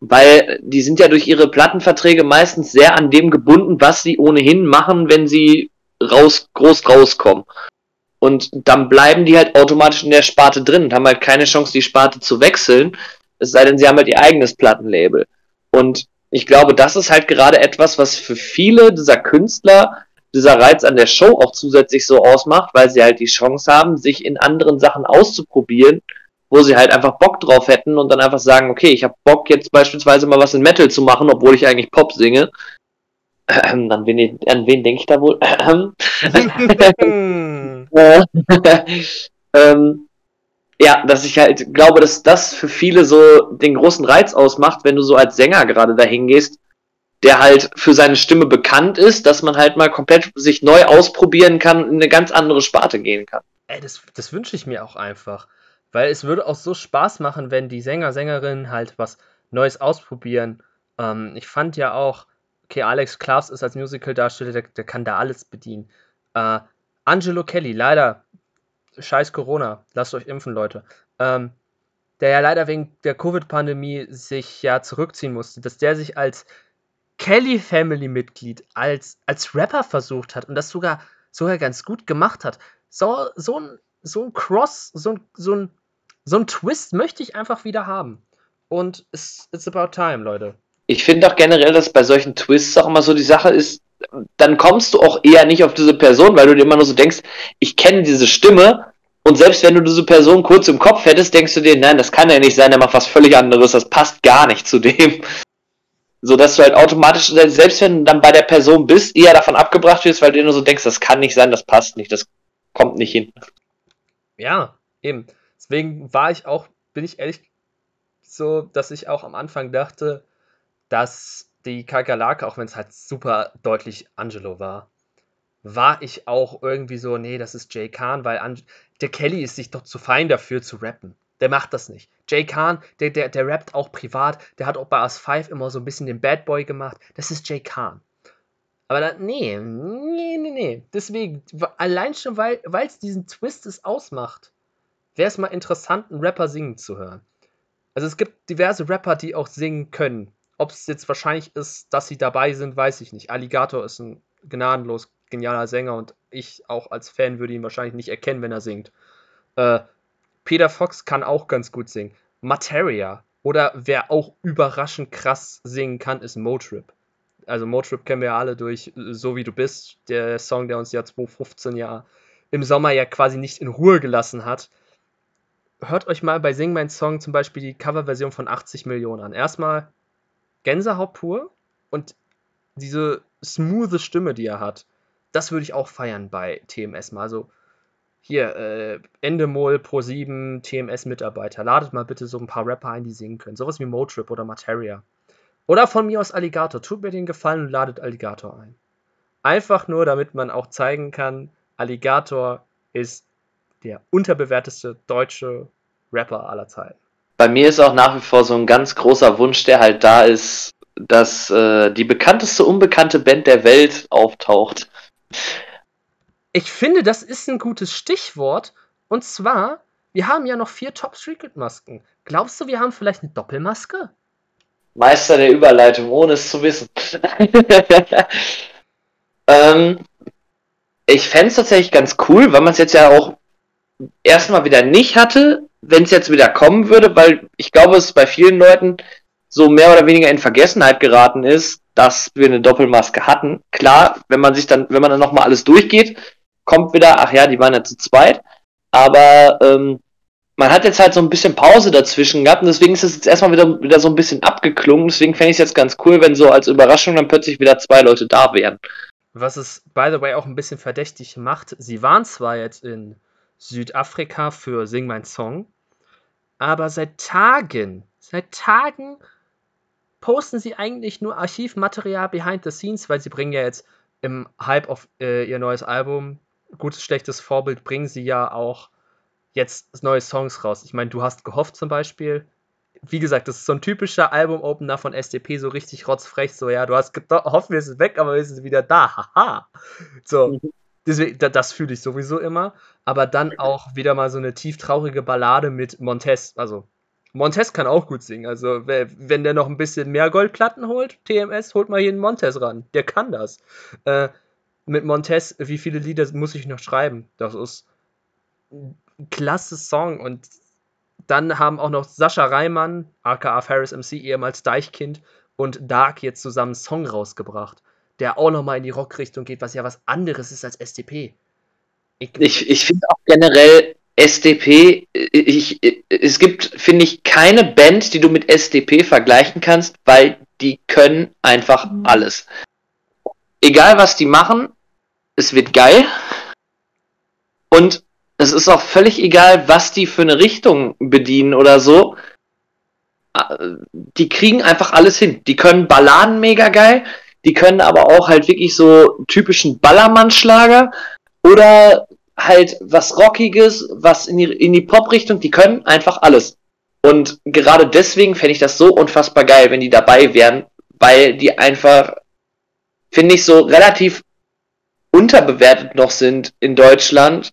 weil die sind ja durch ihre Plattenverträge meistens sehr an dem gebunden, was sie ohnehin machen, wenn sie raus, groß rauskommen. Und dann bleiben die halt automatisch in der Sparte drin und haben halt keine Chance, die Sparte zu wechseln, es sei denn, sie haben halt ihr eigenes Plattenlabel. Und ich glaube, das ist halt gerade etwas, was für viele dieser Künstler dieser Reiz an der Show auch zusätzlich so ausmacht, weil sie halt die Chance haben, sich in anderen Sachen auszuprobieren, wo sie halt einfach Bock drauf hätten und dann einfach sagen, okay, ich habe Bock jetzt beispielsweise mal was in Metal zu machen, obwohl ich eigentlich Pop singe. Ähm, an wen, an wen denke ich da wohl? ähm, ja, dass ich halt glaube, dass das für viele so den großen Reiz ausmacht, wenn du so als Sänger gerade dahin gehst, der halt für seine Stimme bekannt ist, dass man halt mal komplett sich neu ausprobieren kann, in eine ganz andere Sparte gehen kann. Ey, das, das wünsche ich mir auch einfach. Weil es würde auch so Spaß machen, wenn die Sänger, Sängerinnen halt was Neues ausprobieren. Ähm, ich fand ja auch, okay, Alex Klaas ist als Musical-Darsteller, der, der, kann da alles bedienen. Äh, Angelo Kelly, leider, scheiß Corona, lasst euch impfen, Leute. Ähm, der ja leider wegen der Covid-Pandemie sich ja zurückziehen musste, dass der sich als Kelly Family Mitglied als, als Rapper versucht hat und das sogar, sogar ganz gut gemacht hat. So, so, ein, so ein Cross, so ein, so, ein, so ein Twist möchte ich einfach wieder haben. Und it's, it's about time, Leute. Ich finde auch generell, dass bei solchen Twists auch immer so die Sache ist, dann kommst du auch eher nicht auf diese Person, weil du dir immer nur so denkst, ich kenne diese Stimme und selbst wenn du diese Person kurz im Kopf hättest, denkst du dir, nein, das kann ja nicht sein, der macht was völlig anderes, das passt gar nicht zu dem so dass du halt automatisch, selbst wenn du dann bei der Person bist, eher davon abgebracht wirst, weil du dir nur so denkst, das kann nicht sein, das passt nicht, das kommt nicht hin. Ja, eben. Deswegen war ich auch, bin ich ehrlich so, dass ich auch am Anfang dachte, dass die Kakerlake, auch wenn es halt super deutlich Angelo war, war ich auch irgendwie so, nee, das ist Jay Khan, weil An der Kelly ist sich doch zu fein dafür zu rappen. Der macht das nicht. Jay Khan, der, der, der rappt auch privat. Der hat auch bei Us 5 immer so ein bisschen den Bad Boy gemacht. Das ist Jay Khan. Aber da, nee, nee, nee, nee. Deswegen, allein schon, weil es diesen Twist es ausmacht, wäre es mal interessant, einen Rapper singen zu hören. Also es gibt diverse Rapper, die auch singen können. Ob es jetzt wahrscheinlich ist, dass sie dabei sind, weiß ich nicht. Alligator ist ein gnadenlos genialer Sänger und ich auch als Fan würde ihn wahrscheinlich nicht erkennen, wenn er singt. Äh, Peter Fox kann auch ganz gut singen. Materia. Oder wer auch überraschend krass singen kann, ist Motrip. Also Motrip kennen wir ja alle durch So wie du bist, der Song, der uns ja 2015 ja im Sommer ja quasi nicht in Ruhe gelassen hat. Hört euch mal bei Sing mein Song zum Beispiel die Coverversion von 80 Millionen an. Erstmal Gänsehaut pur und diese smooth Stimme, die er hat, das würde ich auch feiern bei TMS mal. Also hier, äh, Endemol Pro 7 TMS-Mitarbeiter, ladet mal bitte so ein paar Rapper ein, die singen können. Sowas wie Motrip oder Materia. Oder von mir aus Alligator. Tut mir den Gefallen und ladet Alligator ein. Einfach nur, damit man auch zeigen kann, Alligator ist der unterbewerteste deutsche Rapper aller Zeiten. Bei mir ist auch nach wie vor so ein ganz großer Wunsch, der halt da ist, dass äh, die bekannteste unbekannte Band der Welt auftaucht. Ich finde, das ist ein gutes Stichwort. Und zwar, wir haben ja noch vier Top Secret Masken. Glaubst du, wir haben vielleicht eine Doppelmaske? Meister der Überleitung, ohne es zu wissen. ähm, ich fände es tatsächlich ganz cool, weil man es jetzt ja auch erstmal wieder nicht hatte, wenn es jetzt wieder kommen würde, weil ich glaube, es bei vielen Leuten so mehr oder weniger in Vergessenheit geraten ist, dass wir eine Doppelmaske hatten. Klar, wenn man sich dann, wenn man dann nochmal alles durchgeht, kommt wieder, ach ja, die waren ja zu zweit. Aber ähm, man hat jetzt halt so ein bisschen Pause dazwischen gehabt und deswegen ist es jetzt erstmal wieder, wieder so ein bisschen abgeklungen. Deswegen fände ich es jetzt ganz cool, wenn so als Überraschung dann plötzlich wieder zwei Leute da wären. Was es, by the way, auch ein bisschen verdächtig macht, sie waren zwar jetzt in Südafrika für Sing Mein Song, aber seit Tagen, seit Tagen posten sie eigentlich nur Archivmaterial behind the scenes, weil sie bringen ja jetzt im Hype auf äh, ihr neues Album gutes, schlechtes Vorbild bringen sie ja auch jetzt neue Songs raus. Ich meine, du hast gehofft zum Beispiel. Wie gesagt, das ist so ein typischer Album-Opener von SDP, so richtig rotzfrech, so, ja, du hast gehofft, wir sind weg, aber wir sind wieder da, haha. So, mhm. Deswegen, das fühle ich sowieso immer. Aber dann auch wieder mal so eine tief traurige Ballade mit Montez, also Montez kann auch gut singen. Also, wenn der noch ein bisschen mehr Goldplatten holt, TMS, holt mal hier einen Montez ran. Der kann das. Äh, mit Montez, wie viele Lieder muss ich noch schreiben? Das ist ein klasse Song. Und dann haben auch noch Sascha Reimann, aka Ferris MC, ehemals Deichkind, und Dark jetzt zusammen einen Song rausgebracht, der auch nochmal in die Rockrichtung geht, was ja was anderes ist als SDP. Ich, ich, ich finde auch generell SDP, ich, es gibt, finde ich, keine Band, die du mit SDP vergleichen kannst, weil die können einfach mhm. alles. Egal was die machen, es wird geil. Und es ist auch völlig egal, was die für eine Richtung bedienen oder so. Die kriegen einfach alles hin. Die können Balladen mega geil, die können aber auch halt wirklich so typischen Ballermann-Schlager oder halt was Rockiges, was in die, in die Pop-Richtung, die können einfach alles. Und gerade deswegen fände ich das so unfassbar geil, wenn die dabei wären, weil die einfach, finde ich, so relativ unterbewertet noch sind in Deutschland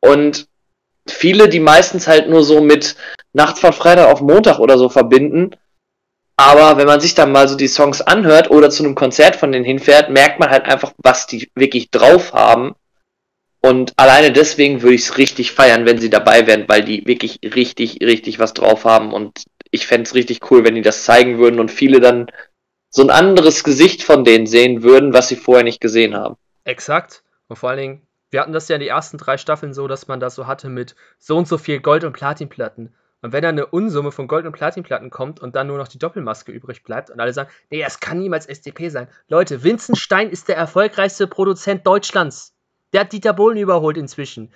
und viele, die meistens halt nur so mit Nachts von Freitag auf Montag oder so verbinden. Aber wenn man sich dann mal so die Songs anhört oder zu einem Konzert von denen hinfährt, merkt man halt einfach, was die wirklich drauf haben. Und alleine deswegen würde ich es richtig feiern, wenn sie dabei wären, weil die wirklich richtig, richtig was drauf haben. Und ich fände es richtig cool, wenn die das zeigen würden und viele dann so ein anderes Gesicht von denen sehen würden, was sie vorher nicht gesehen haben. Exakt. Und vor allen Dingen, wir hatten das ja in den ersten drei Staffeln so, dass man das so hatte mit so und so viel Gold- und Platinplatten. Und wenn dann eine Unsumme von Gold- und Platinplatten kommt und dann nur noch die Doppelmaske übrig bleibt und alle sagen, nee, es kann niemals SDP sein. Leute, Vincent Stein ist der erfolgreichste Produzent Deutschlands. Der hat Dieter Bohlen überholt inzwischen.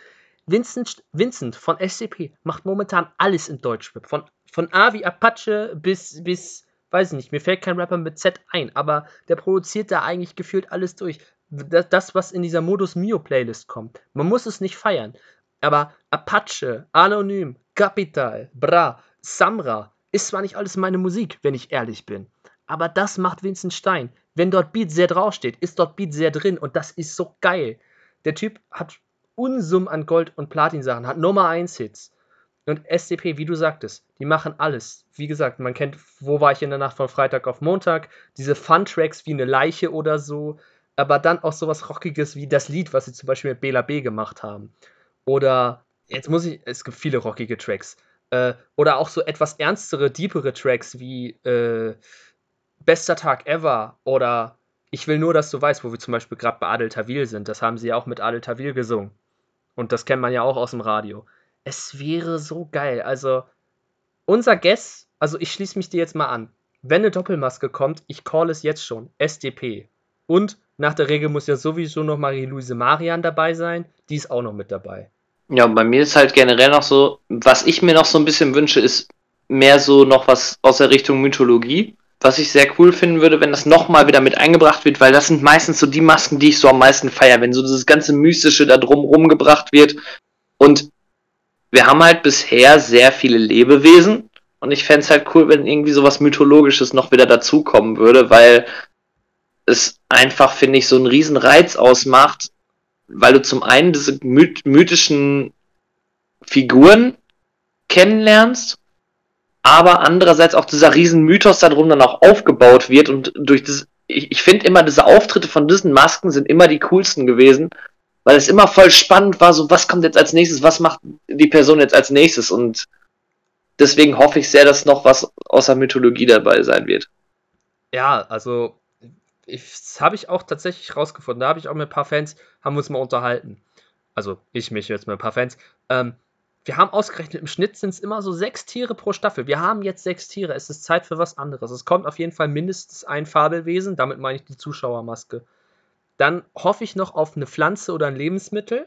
Vincent, Vincent von SDP macht momentan alles in Deutschrap. Von, von A wie Apache bis, bis, weiß ich nicht, mir fällt kein Rapper mit Z ein, aber der produziert da eigentlich gefühlt alles durch. Das, was in dieser Modus Mio Playlist kommt. Man muss es nicht feiern. Aber Apache, Anonym, Capital, Bra, Samra ist zwar nicht alles meine Musik, wenn ich ehrlich bin. Aber das macht Vincent Stein. Wenn dort Beat sehr draufsteht, ist dort Beat sehr drin und das ist so geil. Der Typ hat Unsummen an Gold- und Platin-Sachen, hat Nummer 1 Hits. Und SDP, wie du sagtest, die machen alles. Wie gesagt, man kennt, wo war ich in der Nacht von Freitag auf Montag, diese Fun-Tracks wie eine Leiche oder so, aber dann auch sowas Rockiges wie das Lied, was sie zum Beispiel mit Bela B gemacht haben. Oder, jetzt muss ich, es gibt viele rockige Tracks. Äh, oder auch so etwas ernstere, deepere Tracks wie äh, Bester Tag Ever oder ich will nur, dass du weißt, wo wir zum Beispiel gerade bei Adel Tawil sind. Das haben sie ja auch mit Adel Tawil gesungen. Und das kennt man ja auch aus dem Radio. Es wäre so geil. Also, unser Guess, also ich schließe mich dir jetzt mal an. Wenn eine Doppelmaske kommt, ich call es jetzt schon. SDP. Und nach der Regel muss ja sowieso noch Marie-Louise Marian dabei sein. Die ist auch noch mit dabei. Ja, bei mir ist halt generell noch so, was ich mir noch so ein bisschen wünsche, ist mehr so noch was aus der Richtung Mythologie was ich sehr cool finden würde, wenn das nochmal wieder mit eingebracht wird, weil das sind meistens so die Masken, die ich so am meisten feiere, wenn so dieses ganze Mystische da drum rumgebracht wird. Und wir haben halt bisher sehr viele Lebewesen und ich fände es halt cool, wenn irgendwie sowas Mythologisches noch wieder dazukommen würde, weil es einfach, finde ich, so einen riesen Reiz ausmacht, weil du zum einen diese mythischen Figuren kennenlernst aber andererseits auch dieser riesen Mythos darum dann auch aufgebaut wird und durch das, ich, ich finde immer, diese Auftritte von diesen Masken sind immer die coolsten gewesen, weil es immer voll spannend war, so was kommt jetzt als nächstes, was macht die Person jetzt als nächstes und deswegen hoffe ich sehr, dass noch was außer Mythologie dabei sein wird. Ja, also das habe ich auch tatsächlich rausgefunden. Da habe ich auch mit ein paar Fans, haben wir uns mal unterhalten. Also ich mich jetzt mit ein paar Fans. Ähm, wir haben ausgerechnet, im Schnitt sind es immer so sechs Tiere pro Staffel. Wir haben jetzt sechs Tiere. Es ist Zeit für was anderes. Es kommt auf jeden Fall mindestens ein Fabelwesen. Damit meine ich die Zuschauermaske. Dann hoffe ich noch auf eine Pflanze oder ein Lebensmittel.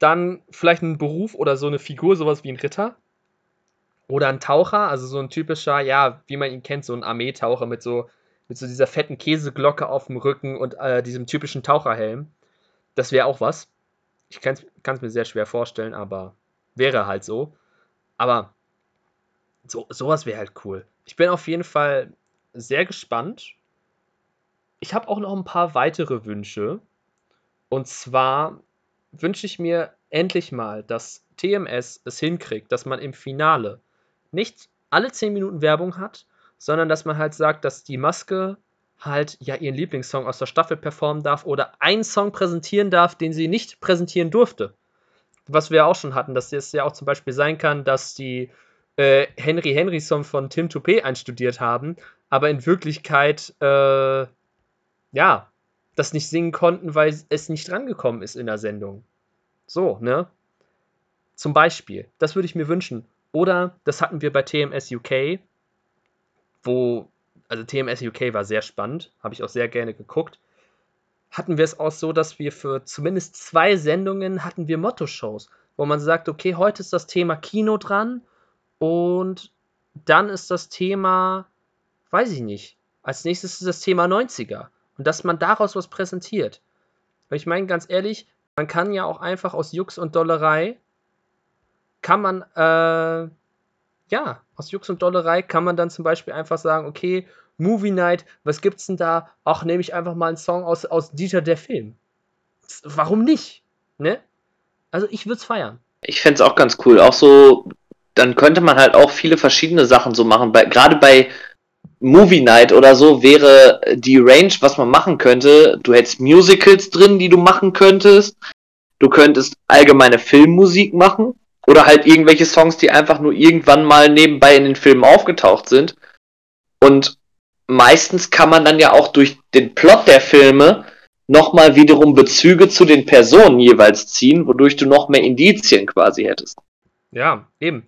Dann vielleicht einen Beruf oder so eine Figur, sowas wie ein Ritter. Oder ein Taucher, also so ein typischer, ja, wie man ihn kennt, so ein Armeetaucher mit so, mit so dieser fetten Käseglocke auf dem Rücken und äh, diesem typischen Taucherhelm. Das wäre auch was. Ich kann es mir sehr schwer vorstellen, aber wäre halt so. Aber so, sowas wäre halt cool. Ich bin auf jeden Fall sehr gespannt. Ich habe auch noch ein paar weitere Wünsche. Und zwar wünsche ich mir endlich mal, dass TMS es hinkriegt, dass man im Finale nicht alle 10 Minuten Werbung hat, sondern dass man halt sagt, dass die Maske halt ja ihren Lieblingssong aus der Staffel performen darf oder einen Song präsentieren darf, den sie nicht präsentieren durfte. Was wir auch schon hatten, dass es ja auch zum Beispiel sein kann, dass die äh, Henry Henry Song von Tim Toupé einstudiert haben, aber in Wirklichkeit äh, ja das nicht singen konnten, weil es nicht drangekommen ist in der Sendung. So, ne? Zum Beispiel. Das würde ich mir wünschen. Oder, das hatten wir bei TMS UK, wo, also TMS UK war sehr spannend, habe ich auch sehr gerne geguckt. Hatten wir es auch so, dass wir für zumindest zwei Sendungen hatten wir Motto-Shows, wo man sagt, okay, heute ist das Thema Kino dran und dann ist das Thema, weiß ich nicht, als nächstes ist das Thema 90er und dass man daraus was präsentiert. Weil ich meine, ganz ehrlich, man kann ja auch einfach aus Jux und Dollerei, kann man, äh, ja, aus Jux und Dollerei kann man dann zum Beispiel einfach sagen, okay, Movie Night, was gibt's denn da? Ach, nehme ich einfach mal einen Song aus, aus Dieter der Film. Warum nicht? Ne? Also ich würde es feiern. Ich fände es auch ganz cool. Auch so, dann könnte man halt auch viele verschiedene Sachen so machen. Gerade bei Movie Night oder so wäre die Range, was man machen könnte. Du hättest Musicals drin, die du machen könntest. Du könntest allgemeine Filmmusik machen. Oder halt irgendwelche Songs, die einfach nur irgendwann mal nebenbei in den Filmen aufgetaucht sind. Und meistens kann man dann ja auch durch den Plot der Filme nochmal wiederum Bezüge zu den Personen jeweils ziehen, wodurch du noch mehr Indizien quasi hättest. Ja, eben.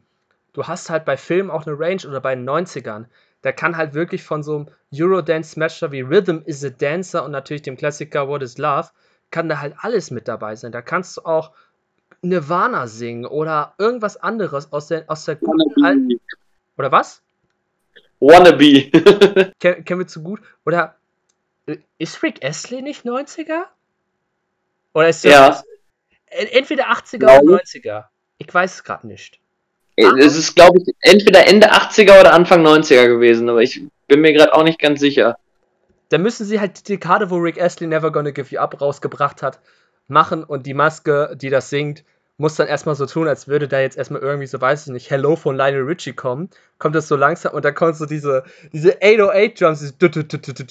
Du hast halt bei Filmen auch eine Range oder bei den 90ern der kann halt wirklich von so einem Eurodance-Smasher wie Rhythm is a Dancer und natürlich dem Klassiker What is Love, kann da halt alles mit dabei sein. Da kannst du auch Nirvana singen oder irgendwas anderes aus der, aus der guten alten. Oder was? Wannabe. Ken, kennen wir zu gut. Oder äh, ist Rick Astley nicht 90er? Oder ist ja. entweder 80er oder 90er? Ich weiß es gerade nicht. Es ist, glaube ich, entweder Ende 80er oder Anfang 90er gewesen, aber ich bin mir gerade auch nicht ganz sicher. Da müssen sie halt die Dekade, wo Rick Astley Never Gonna Give You Up rausgebracht hat, machen und die Maske, die das singt, muss dann erstmal so tun, als würde da jetzt erstmal irgendwie so, weiß ich nicht, Hello von Lionel Richie kommen. Kommt das so langsam und dann kommt so diese, diese 808 Drums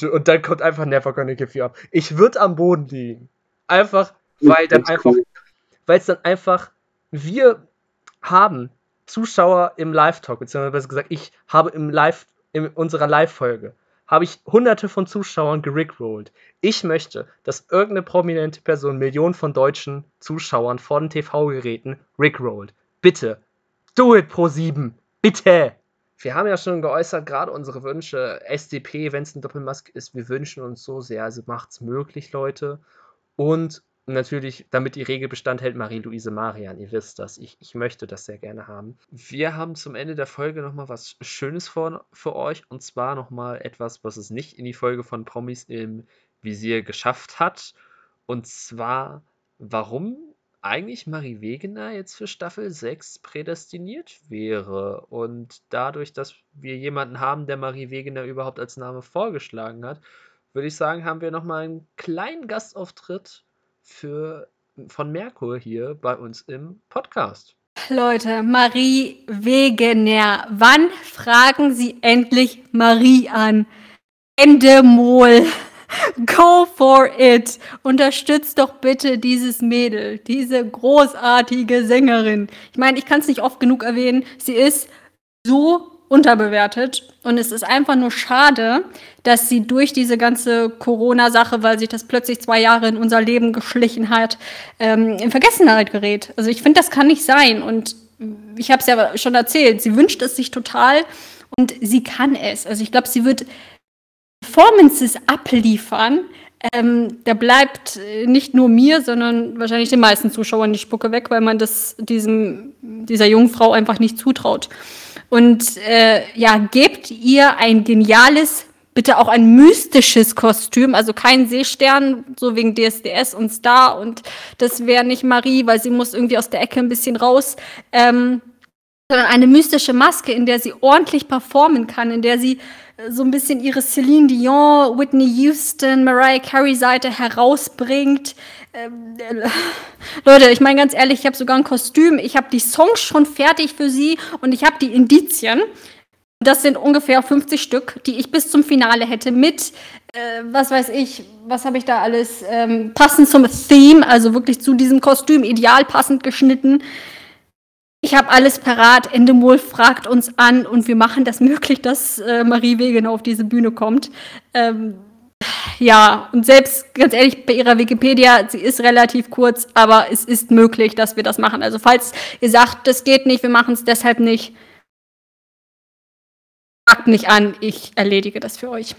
und dann kommt einfach Never Gonna Give You Up. Ich würde am Boden liegen. Einfach, weil dann einfach, weil es dann einfach, wir haben Zuschauer im Live-Talk, beziehungsweise gesagt, ich habe im Live, in unserer Live-Folge, habe ich hunderte von Zuschauern gerickrollt. Ich möchte, dass irgendeine prominente Person Millionen von deutschen Zuschauern vor den TV-Geräten rickrollt. Bitte. Do it pro 7. Bitte. Wir haben ja schon geäußert, gerade unsere Wünsche. SDP, wenn es ein Doppelmask ist, wir wünschen uns so sehr. Also macht's möglich, Leute. Und natürlich, damit die Regel Bestand hält, Marie-Louise Marian. Ihr wisst das. Ich, ich möchte das sehr gerne haben. Wir haben zum Ende der Folge nochmal was Schönes vor, für euch. Und zwar nochmal etwas, was es nicht in die Folge von Promis im Visier geschafft hat. Und zwar, warum eigentlich Marie Wegener jetzt für Staffel 6 prädestiniert wäre. Und dadurch, dass wir jemanden haben, der Marie Wegener überhaupt als Name vorgeschlagen hat, würde ich sagen, haben wir nochmal einen kleinen Gastauftritt für, von Merkur hier bei uns im Podcast. Leute, Marie Wegener, wann fragen Sie endlich Marie an? Endemol. Go for it! Unterstützt doch bitte dieses Mädel, diese großartige Sängerin. Ich meine, ich kann es nicht oft genug erwähnen. Sie ist so unterbewertet. Und es ist einfach nur schade, dass sie durch diese ganze Corona-Sache, weil sich das plötzlich zwei Jahre in unser Leben geschlichen hat, ähm, in Vergessenheit gerät. Also ich finde, das kann nicht sein. Und ich habe es ja schon erzählt, sie wünscht es sich total und sie kann es. Also ich glaube, sie wird Performances abliefern. Ähm, da bleibt nicht nur mir, sondern wahrscheinlich den meisten Zuschauern die Spucke weg, weil man das diesem, dieser jungen Frau einfach nicht zutraut. Und äh, ja, gebt ihr ein geniales, bitte auch ein mystisches Kostüm, also kein Seestern, so wegen DSDS und Star. Und das wäre nicht Marie, weil sie muss irgendwie aus der Ecke ein bisschen raus. Ähm, sondern eine mystische Maske, in der sie ordentlich performen kann, in der sie äh, so ein bisschen ihre Celine Dion, Whitney Houston, Mariah Carey Seite herausbringt. Ähm, äh, Leute, ich meine ganz ehrlich, ich habe sogar ein Kostüm, ich habe die Songs schon fertig für sie und ich habe die Indizien. Das sind ungefähr 50 Stück, die ich bis zum Finale hätte mit, äh, was weiß ich, was habe ich da alles, ähm, passend zum Theme, also wirklich zu diesem Kostüm ideal passend geschnitten. Ich habe alles parat. Endemol fragt uns an und wir machen das möglich, dass äh, Marie Wegener auf diese Bühne kommt. Ähm, ja, und selbst ganz ehrlich, bei ihrer Wikipedia, sie ist relativ kurz, aber es ist möglich, dass wir das machen. Also falls ihr sagt, das geht nicht, wir machen es deshalb nicht, fragt mich an, ich erledige das für euch.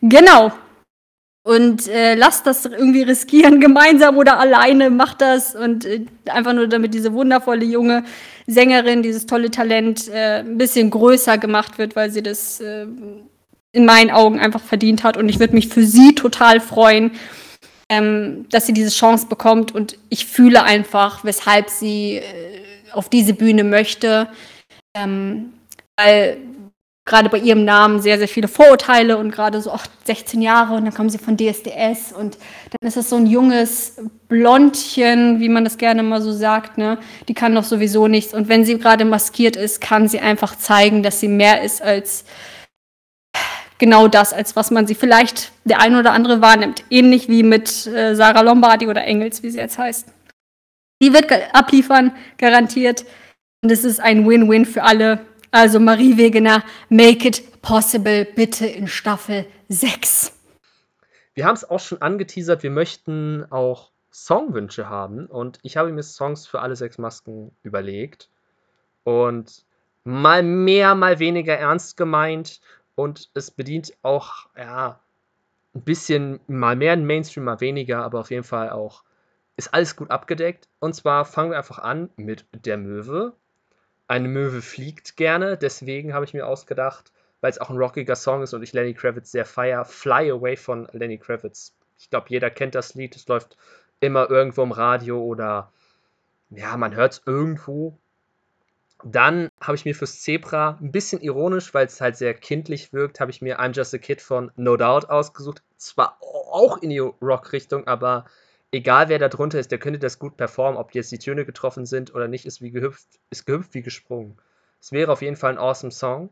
Genau. Und äh, lasst das irgendwie riskieren, gemeinsam oder alleine, macht das und äh, einfach nur damit diese wundervolle junge Sängerin, dieses tolle Talent äh, ein bisschen größer gemacht wird, weil sie das äh, in meinen Augen einfach verdient hat. Und ich würde mich für sie total freuen, ähm, dass sie diese Chance bekommt. Und ich fühle einfach, weshalb sie äh, auf diese Bühne möchte. Ähm, weil gerade bei ihrem Namen sehr, sehr viele Vorurteile und gerade so ach, 16 Jahre und dann kommen sie von DSDS und dann ist es so ein junges Blondchen, wie man das gerne mal so sagt, ne? Die kann doch sowieso nichts und wenn sie gerade maskiert ist, kann sie einfach zeigen, dass sie mehr ist als genau das, als was man sie vielleicht der ein oder andere wahrnimmt. Ähnlich wie mit äh, Sarah Lombardi oder Engels, wie sie jetzt heißt. Die wird abliefern, garantiert. Und es ist ein Win-Win für alle also Marie Wegener, make it possible, bitte in Staffel 6. Wir haben es auch schon angeteasert, wir möchten auch Songwünsche haben. Und ich habe mir Songs für alle sechs Masken überlegt. Und mal mehr, mal weniger ernst gemeint. Und es bedient auch, ja, ein bisschen mal mehr in Mainstream, mal weniger, aber auf jeden Fall auch ist alles gut abgedeckt. Und zwar fangen wir einfach an mit der Möwe eine Möwe fliegt gerne, deswegen habe ich mir ausgedacht, weil es auch ein rockiger Song ist und ich Lenny Kravitz sehr feier, Fly Away von Lenny Kravitz. Ich glaube, jeder kennt das Lied, es läuft immer irgendwo im Radio oder ja, man hört es irgendwo. Dann habe ich mir fürs Zebra ein bisschen ironisch, weil es halt sehr kindlich wirkt, habe ich mir I'm Just a Kid von No Doubt ausgesucht. Zwar auch in die Rock-Richtung, aber egal wer da drunter ist, der könnte das gut performen, ob jetzt die Töne getroffen sind oder nicht, ist wie gehüpft, ist gehüpft wie gesprungen. Es wäre auf jeden Fall ein awesome Song.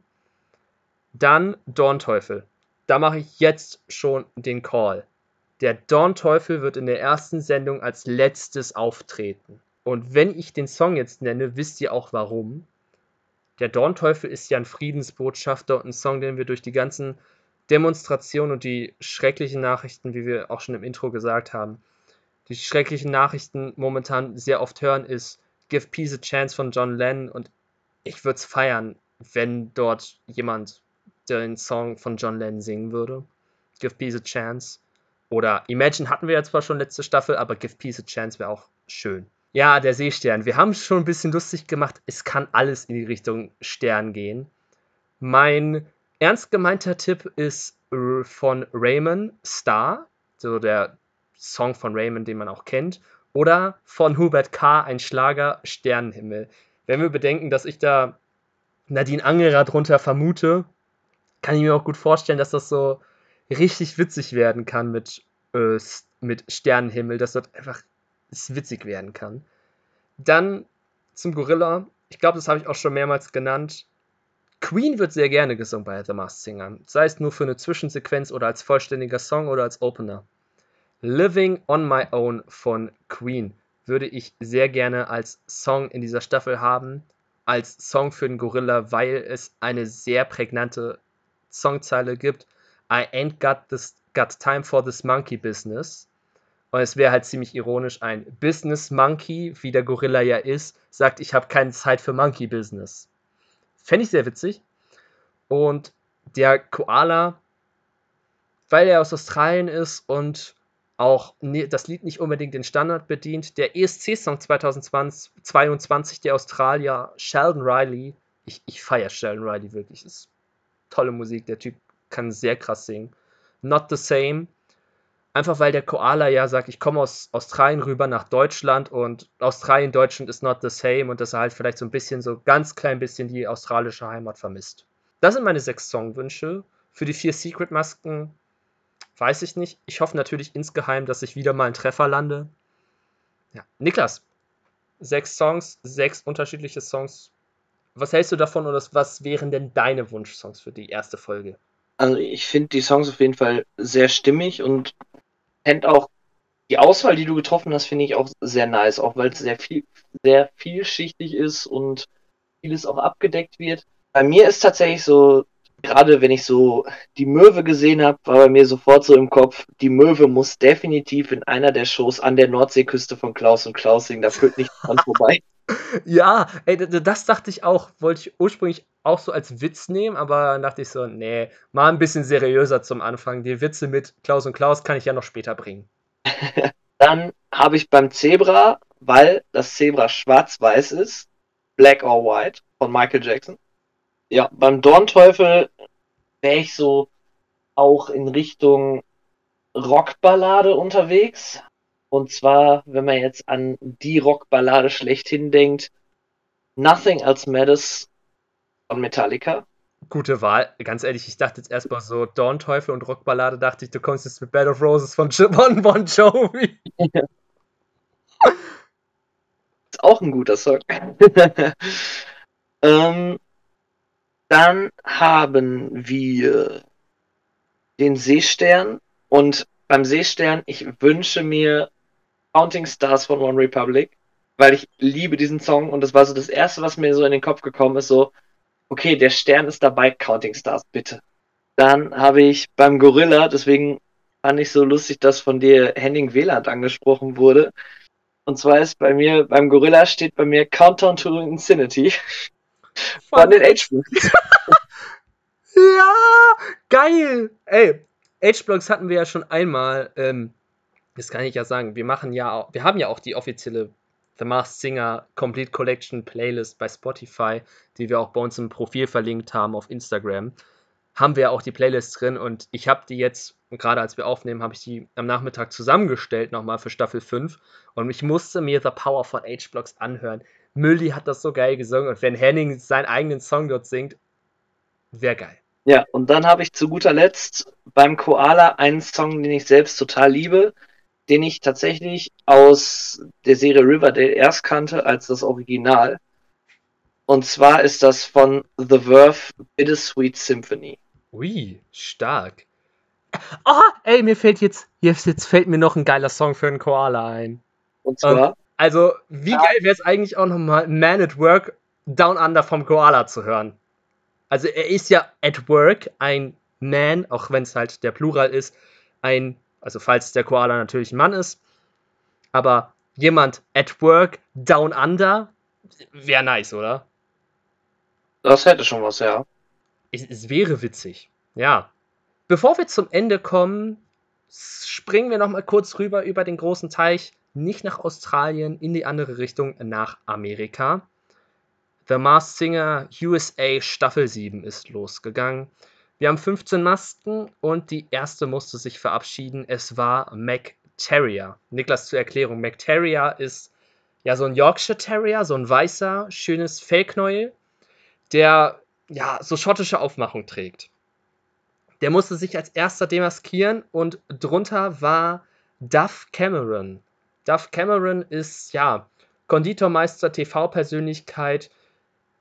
Dann Dornteufel. Da mache ich jetzt schon den Call. Der Dornteufel wird in der ersten Sendung als letztes auftreten. Und wenn ich den Song jetzt nenne, wisst ihr auch warum. Der Dornteufel ist ja ein Friedensbotschafter und ein Song, den wir durch die ganzen Demonstrationen und die schrecklichen Nachrichten, wie wir auch schon im Intro gesagt haben, die schrecklichen Nachrichten momentan sehr oft hören, ist Give Peace a Chance von John Lennon und ich würde es feiern, wenn dort jemand den Song von John Lennon singen würde. Give Peace a Chance. Oder Imagine hatten wir ja zwar schon letzte Staffel, aber Give Peace a Chance wäre auch schön. Ja, der Seestern. Wir haben es schon ein bisschen lustig gemacht. Es kann alles in die Richtung Stern gehen. Mein ernst gemeinter Tipp ist äh, von Raymond Star, so der Song von Raymond, den man auch kennt, oder von Hubert K., ein Schlager Sternenhimmel. Wenn wir bedenken, dass ich da Nadine Angerer drunter vermute, kann ich mir auch gut vorstellen, dass das so richtig witzig werden kann mit, äh, mit Sternenhimmel, dass dort einfach witzig werden kann. Dann zum Gorilla. Ich glaube, das habe ich auch schon mehrmals genannt. Queen wird sehr gerne gesungen bei The Masked Singer, sei es nur für eine Zwischensequenz oder als vollständiger Song oder als Opener. Living on My Own von Queen würde ich sehr gerne als Song in dieser Staffel haben, als Song für den Gorilla, weil es eine sehr prägnante Songzeile gibt. I ain't got, this, got time for this monkey business. Und es wäre halt ziemlich ironisch, ein Business Monkey, wie der Gorilla ja ist, sagt, ich habe keine Zeit für Monkey Business. Fände ich sehr witzig. Und der Koala, weil er aus Australien ist und auch das Lied nicht unbedingt den Standard bedient. Der ESC-Song 2022, der Australier Sheldon Riley, ich, ich feiere Sheldon Riley wirklich, ist tolle Musik, der Typ kann sehr krass singen. Not the Same. Einfach weil der Koala ja sagt, ich komme aus Australien rüber nach Deutschland und Australien, Deutschland ist not the same und dass er halt vielleicht so ein bisschen, so ganz klein bisschen die australische Heimat vermisst. Das sind meine sechs Songwünsche. Für die vier Secret Masken weiß ich nicht. Ich hoffe natürlich insgeheim, dass ich wieder mal einen Treffer lande. Ja. Niklas, sechs Songs, sechs unterschiedliche Songs. Was hältst du davon oder was wären denn deine Wunschsongs für die erste Folge? Also ich finde die Songs auf jeden Fall sehr stimmig und fände auch die Auswahl, die du getroffen hast, finde ich auch sehr nice, auch weil es sehr viel, sehr vielschichtig ist und vieles auch abgedeckt wird. Bei mir ist tatsächlich so, gerade wenn ich so die Möwe gesehen habe, war bei mir sofort so im Kopf, die Möwe muss definitiv in einer der Shows an der Nordseeküste von Klaus und Klaus singen, da führt nichts dran vorbei. Ja, ey, das dachte ich auch, wollte ich ursprünglich auch so als Witz nehmen, aber dachte ich so, nee, mal ein bisschen seriöser zum Anfang. Die Witze mit Klaus und Klaus kann ich ja noch später bringen. Dann habe ich beim Zebra, weil das Zebra schwarz-weiß ist, Black or White von Michael Jackson. Ja, beim Dornteufel wäre ich so auch in Richtung Rockballade unterwegs. Und zwar, wenn man jetzt an die Rockballade schlechthin denkt, Nothing Else Matters von Metallica. Gute Wahl. Ganz ehrlich, ich dachte jetzt erstmal so Dornteufel und Rockballade, dachte ich, du kommst jetzt mit Bed of Roses von Bon Bon Jovi. Ist auch ein guter Song. ähm, dann haben wir den Seestern und beim Seestern, ich wünsche mir Counting Stars von One Republic, weil ich liebe diesen Song und das war so das erste, was mir so in den Kopf gekommen ist, so, okay, der Stern ist dabei, Counting Stars, bitte. Dann habe ich beim Gorilla, deswegen fand ich so lustig, dass von dir Henning Wieland angesprochen wurde. Und zwar ist bei mir, beim Gorilla steht bei mir Countdown to Infinity von den H-Blocks. ja, geil! Ey, H-Blocks hatten wir ja schon einmal. Ähm, das kann ich ja sagen. Wir machen ja wir haben ja auch die offizielle The Masked Singer Complete Collection Playlist bei Spotify, die wir auch bei uns im Profil verlinkt haben auf Instagram. Haben wir auch die Playlist drin und ich habe die jetzt, gerade als wir aufnehmen, habe ich die am Nachmittag zusammengestellt nochmal für Staffel 5 und ich musste mir The Power von H-Blocks anhören. Mülli hat das so geil gesungen und wenn Henning seinen eigenen Song dort singt, wäre geil. Ja, und dann habe ich zu guter Letzt beim Koala einen Song, den ich selbst total liebe, den ich tatsächlich aus der Serie Riverdale erst kannte als das Original. Und zwar ist das von The Verve Bittersweet Symphony. Ui, stark. Oh, ey, mir fällt jetzt, jetzt, jetzt fällt mir noch ein geiler Song für einen Koala ein. Und zwar? Also, wie ja. geil wäre es eigentlich auch nochmal Man at Work Down Under vom Koala zu hören. Also, er ist ja at Work ein Man, auch wenn es halt der Plural ist, ein also falls der Koala natürlich ein Mann ist. Aber jemand at work down under wäre nice, oder? Das hätte schon was, ja. Es, es wäre witzig. Ja. Bevor wir zum Ende kommen, springen wir noch mal kurz rüber über den großen Teich, nicht nach Australien, in die andere Richtung, nach Amerika. The Mars Singer USA Staffel 7 ist losgegangen. Wir haben 15 Masken und die erste musste sich verabschieden. Es war Mac Terrier. Niklas zur Erklärung. Mac Terrier ist ja so ein Yorkshire Terrier, so ein weißer, schönes Fellknäuel, der ja so schottische Aufmachung trägt. Der musste sich als erster demaskieren und drunter war Duff Cameron. Duff Cameron ist ja Konditormeister, TV-Persönlichkeit,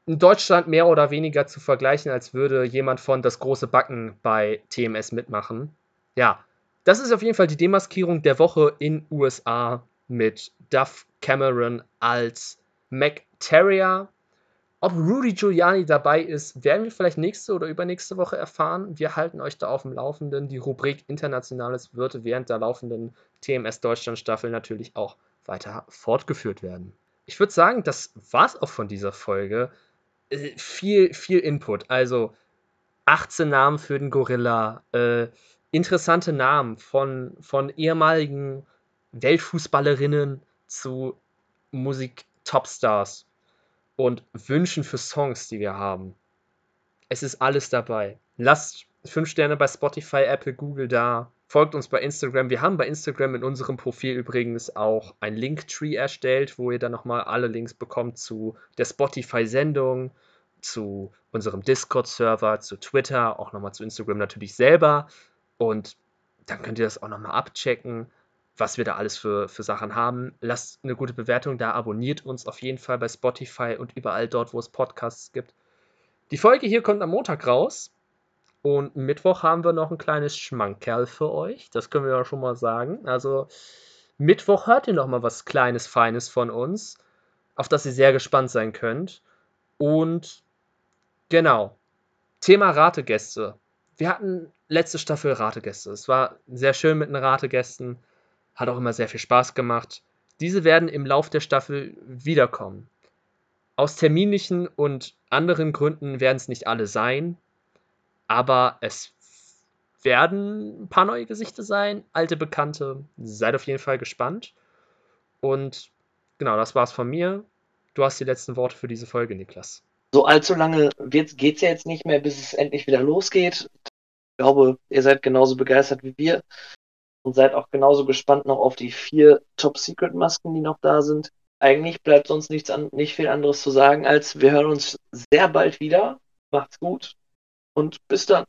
in Deutschland mehr oder weniger zu vergleichen, als würde jemand von Das große Backen bei TMS mitmachen. Ja, das ist auf jeden Fall die Demaskierung der Woche in USA mit Duff Cameron als Mac Terrier. Ob Rudy Giuliani dabei ist, werden wir vielleicht nächste oder übernächste Woche erfahren. Wir halten euch da auf dem Laufenden. Die Rubrik Internationales wird während der laufenden TMS Deutschland Staffel natürlich auch weiter fortgeführt werden. Ich würde sagen, das war's auch von dieser Folge. Äh, viel, viel Input. Also 18 Namen für den Gorilla, äh, interessante Namen von, von ehemaligen Weltfußballerinnen zu Musik-Topstars und Wünschen für Songs, die wir haben. Es ist alles dabei. Lasst 5 Sterne bei Spotify, Apple, Google da. Folgt uns bei Instagram. Wir haben bei Instagram in unserem Profil übrigens auch ein Linktree erstellt, wo ihr dann nochmal alle Links bekommt zu der Spotify-Sendung, zu unserem Discord-Server, zu Twitter, auch nochmal zu Instagram natürlich selber. Und dann könnt ihr das auch nochmal abchecken, was wir da alles für, für Sachen haben. Lasst eine gute Bewertung da, abonniert uns auf jeden Fall bei Spotify und überall dort, wo es Podcasts gibt. Die Folge hier kommt am Montag raus. Und Mittwoch haben wir noch ein kleines Schmankerl für euch. Das können wir ja schon mal sagen. Also Mittwoch hört ihr noch mal was Kleines, Feines von uns, auf das ihr sehr gespannt sein könnt. Und genau, Thema Rategäste. Wir hatten letzte Staffel Rategäste. Es war sehr schön mit den Rategästen. Hat auch immer sehr viel Spaß gemacht. Diese werden im Lauf der Staffel wiederkommen. Aus terminlichen und anderen Gründen werden es nicht alle sein, aber es werden ein paar neue Gesichter sein, alte Bekannte. Seid auf jeden Fall gespannt. Und genau, das war's von mir. Du hast die letzten Worte für diese Folge, Niklas. So allzu lange geht es ja jetzt nicht mehr, bis es endlich wieder losgeht. Ich glaube, ihr seid genauso begeistert wie wir und seid auch genauso gespannt noch auf die vier Top-Secret-Masken, die noch da sind. Eigentlich bleibt sonst nichts an, nicht viel anderes zu sagen, als wir hören uns sehr bald wieder. Macht's gut und bis dann.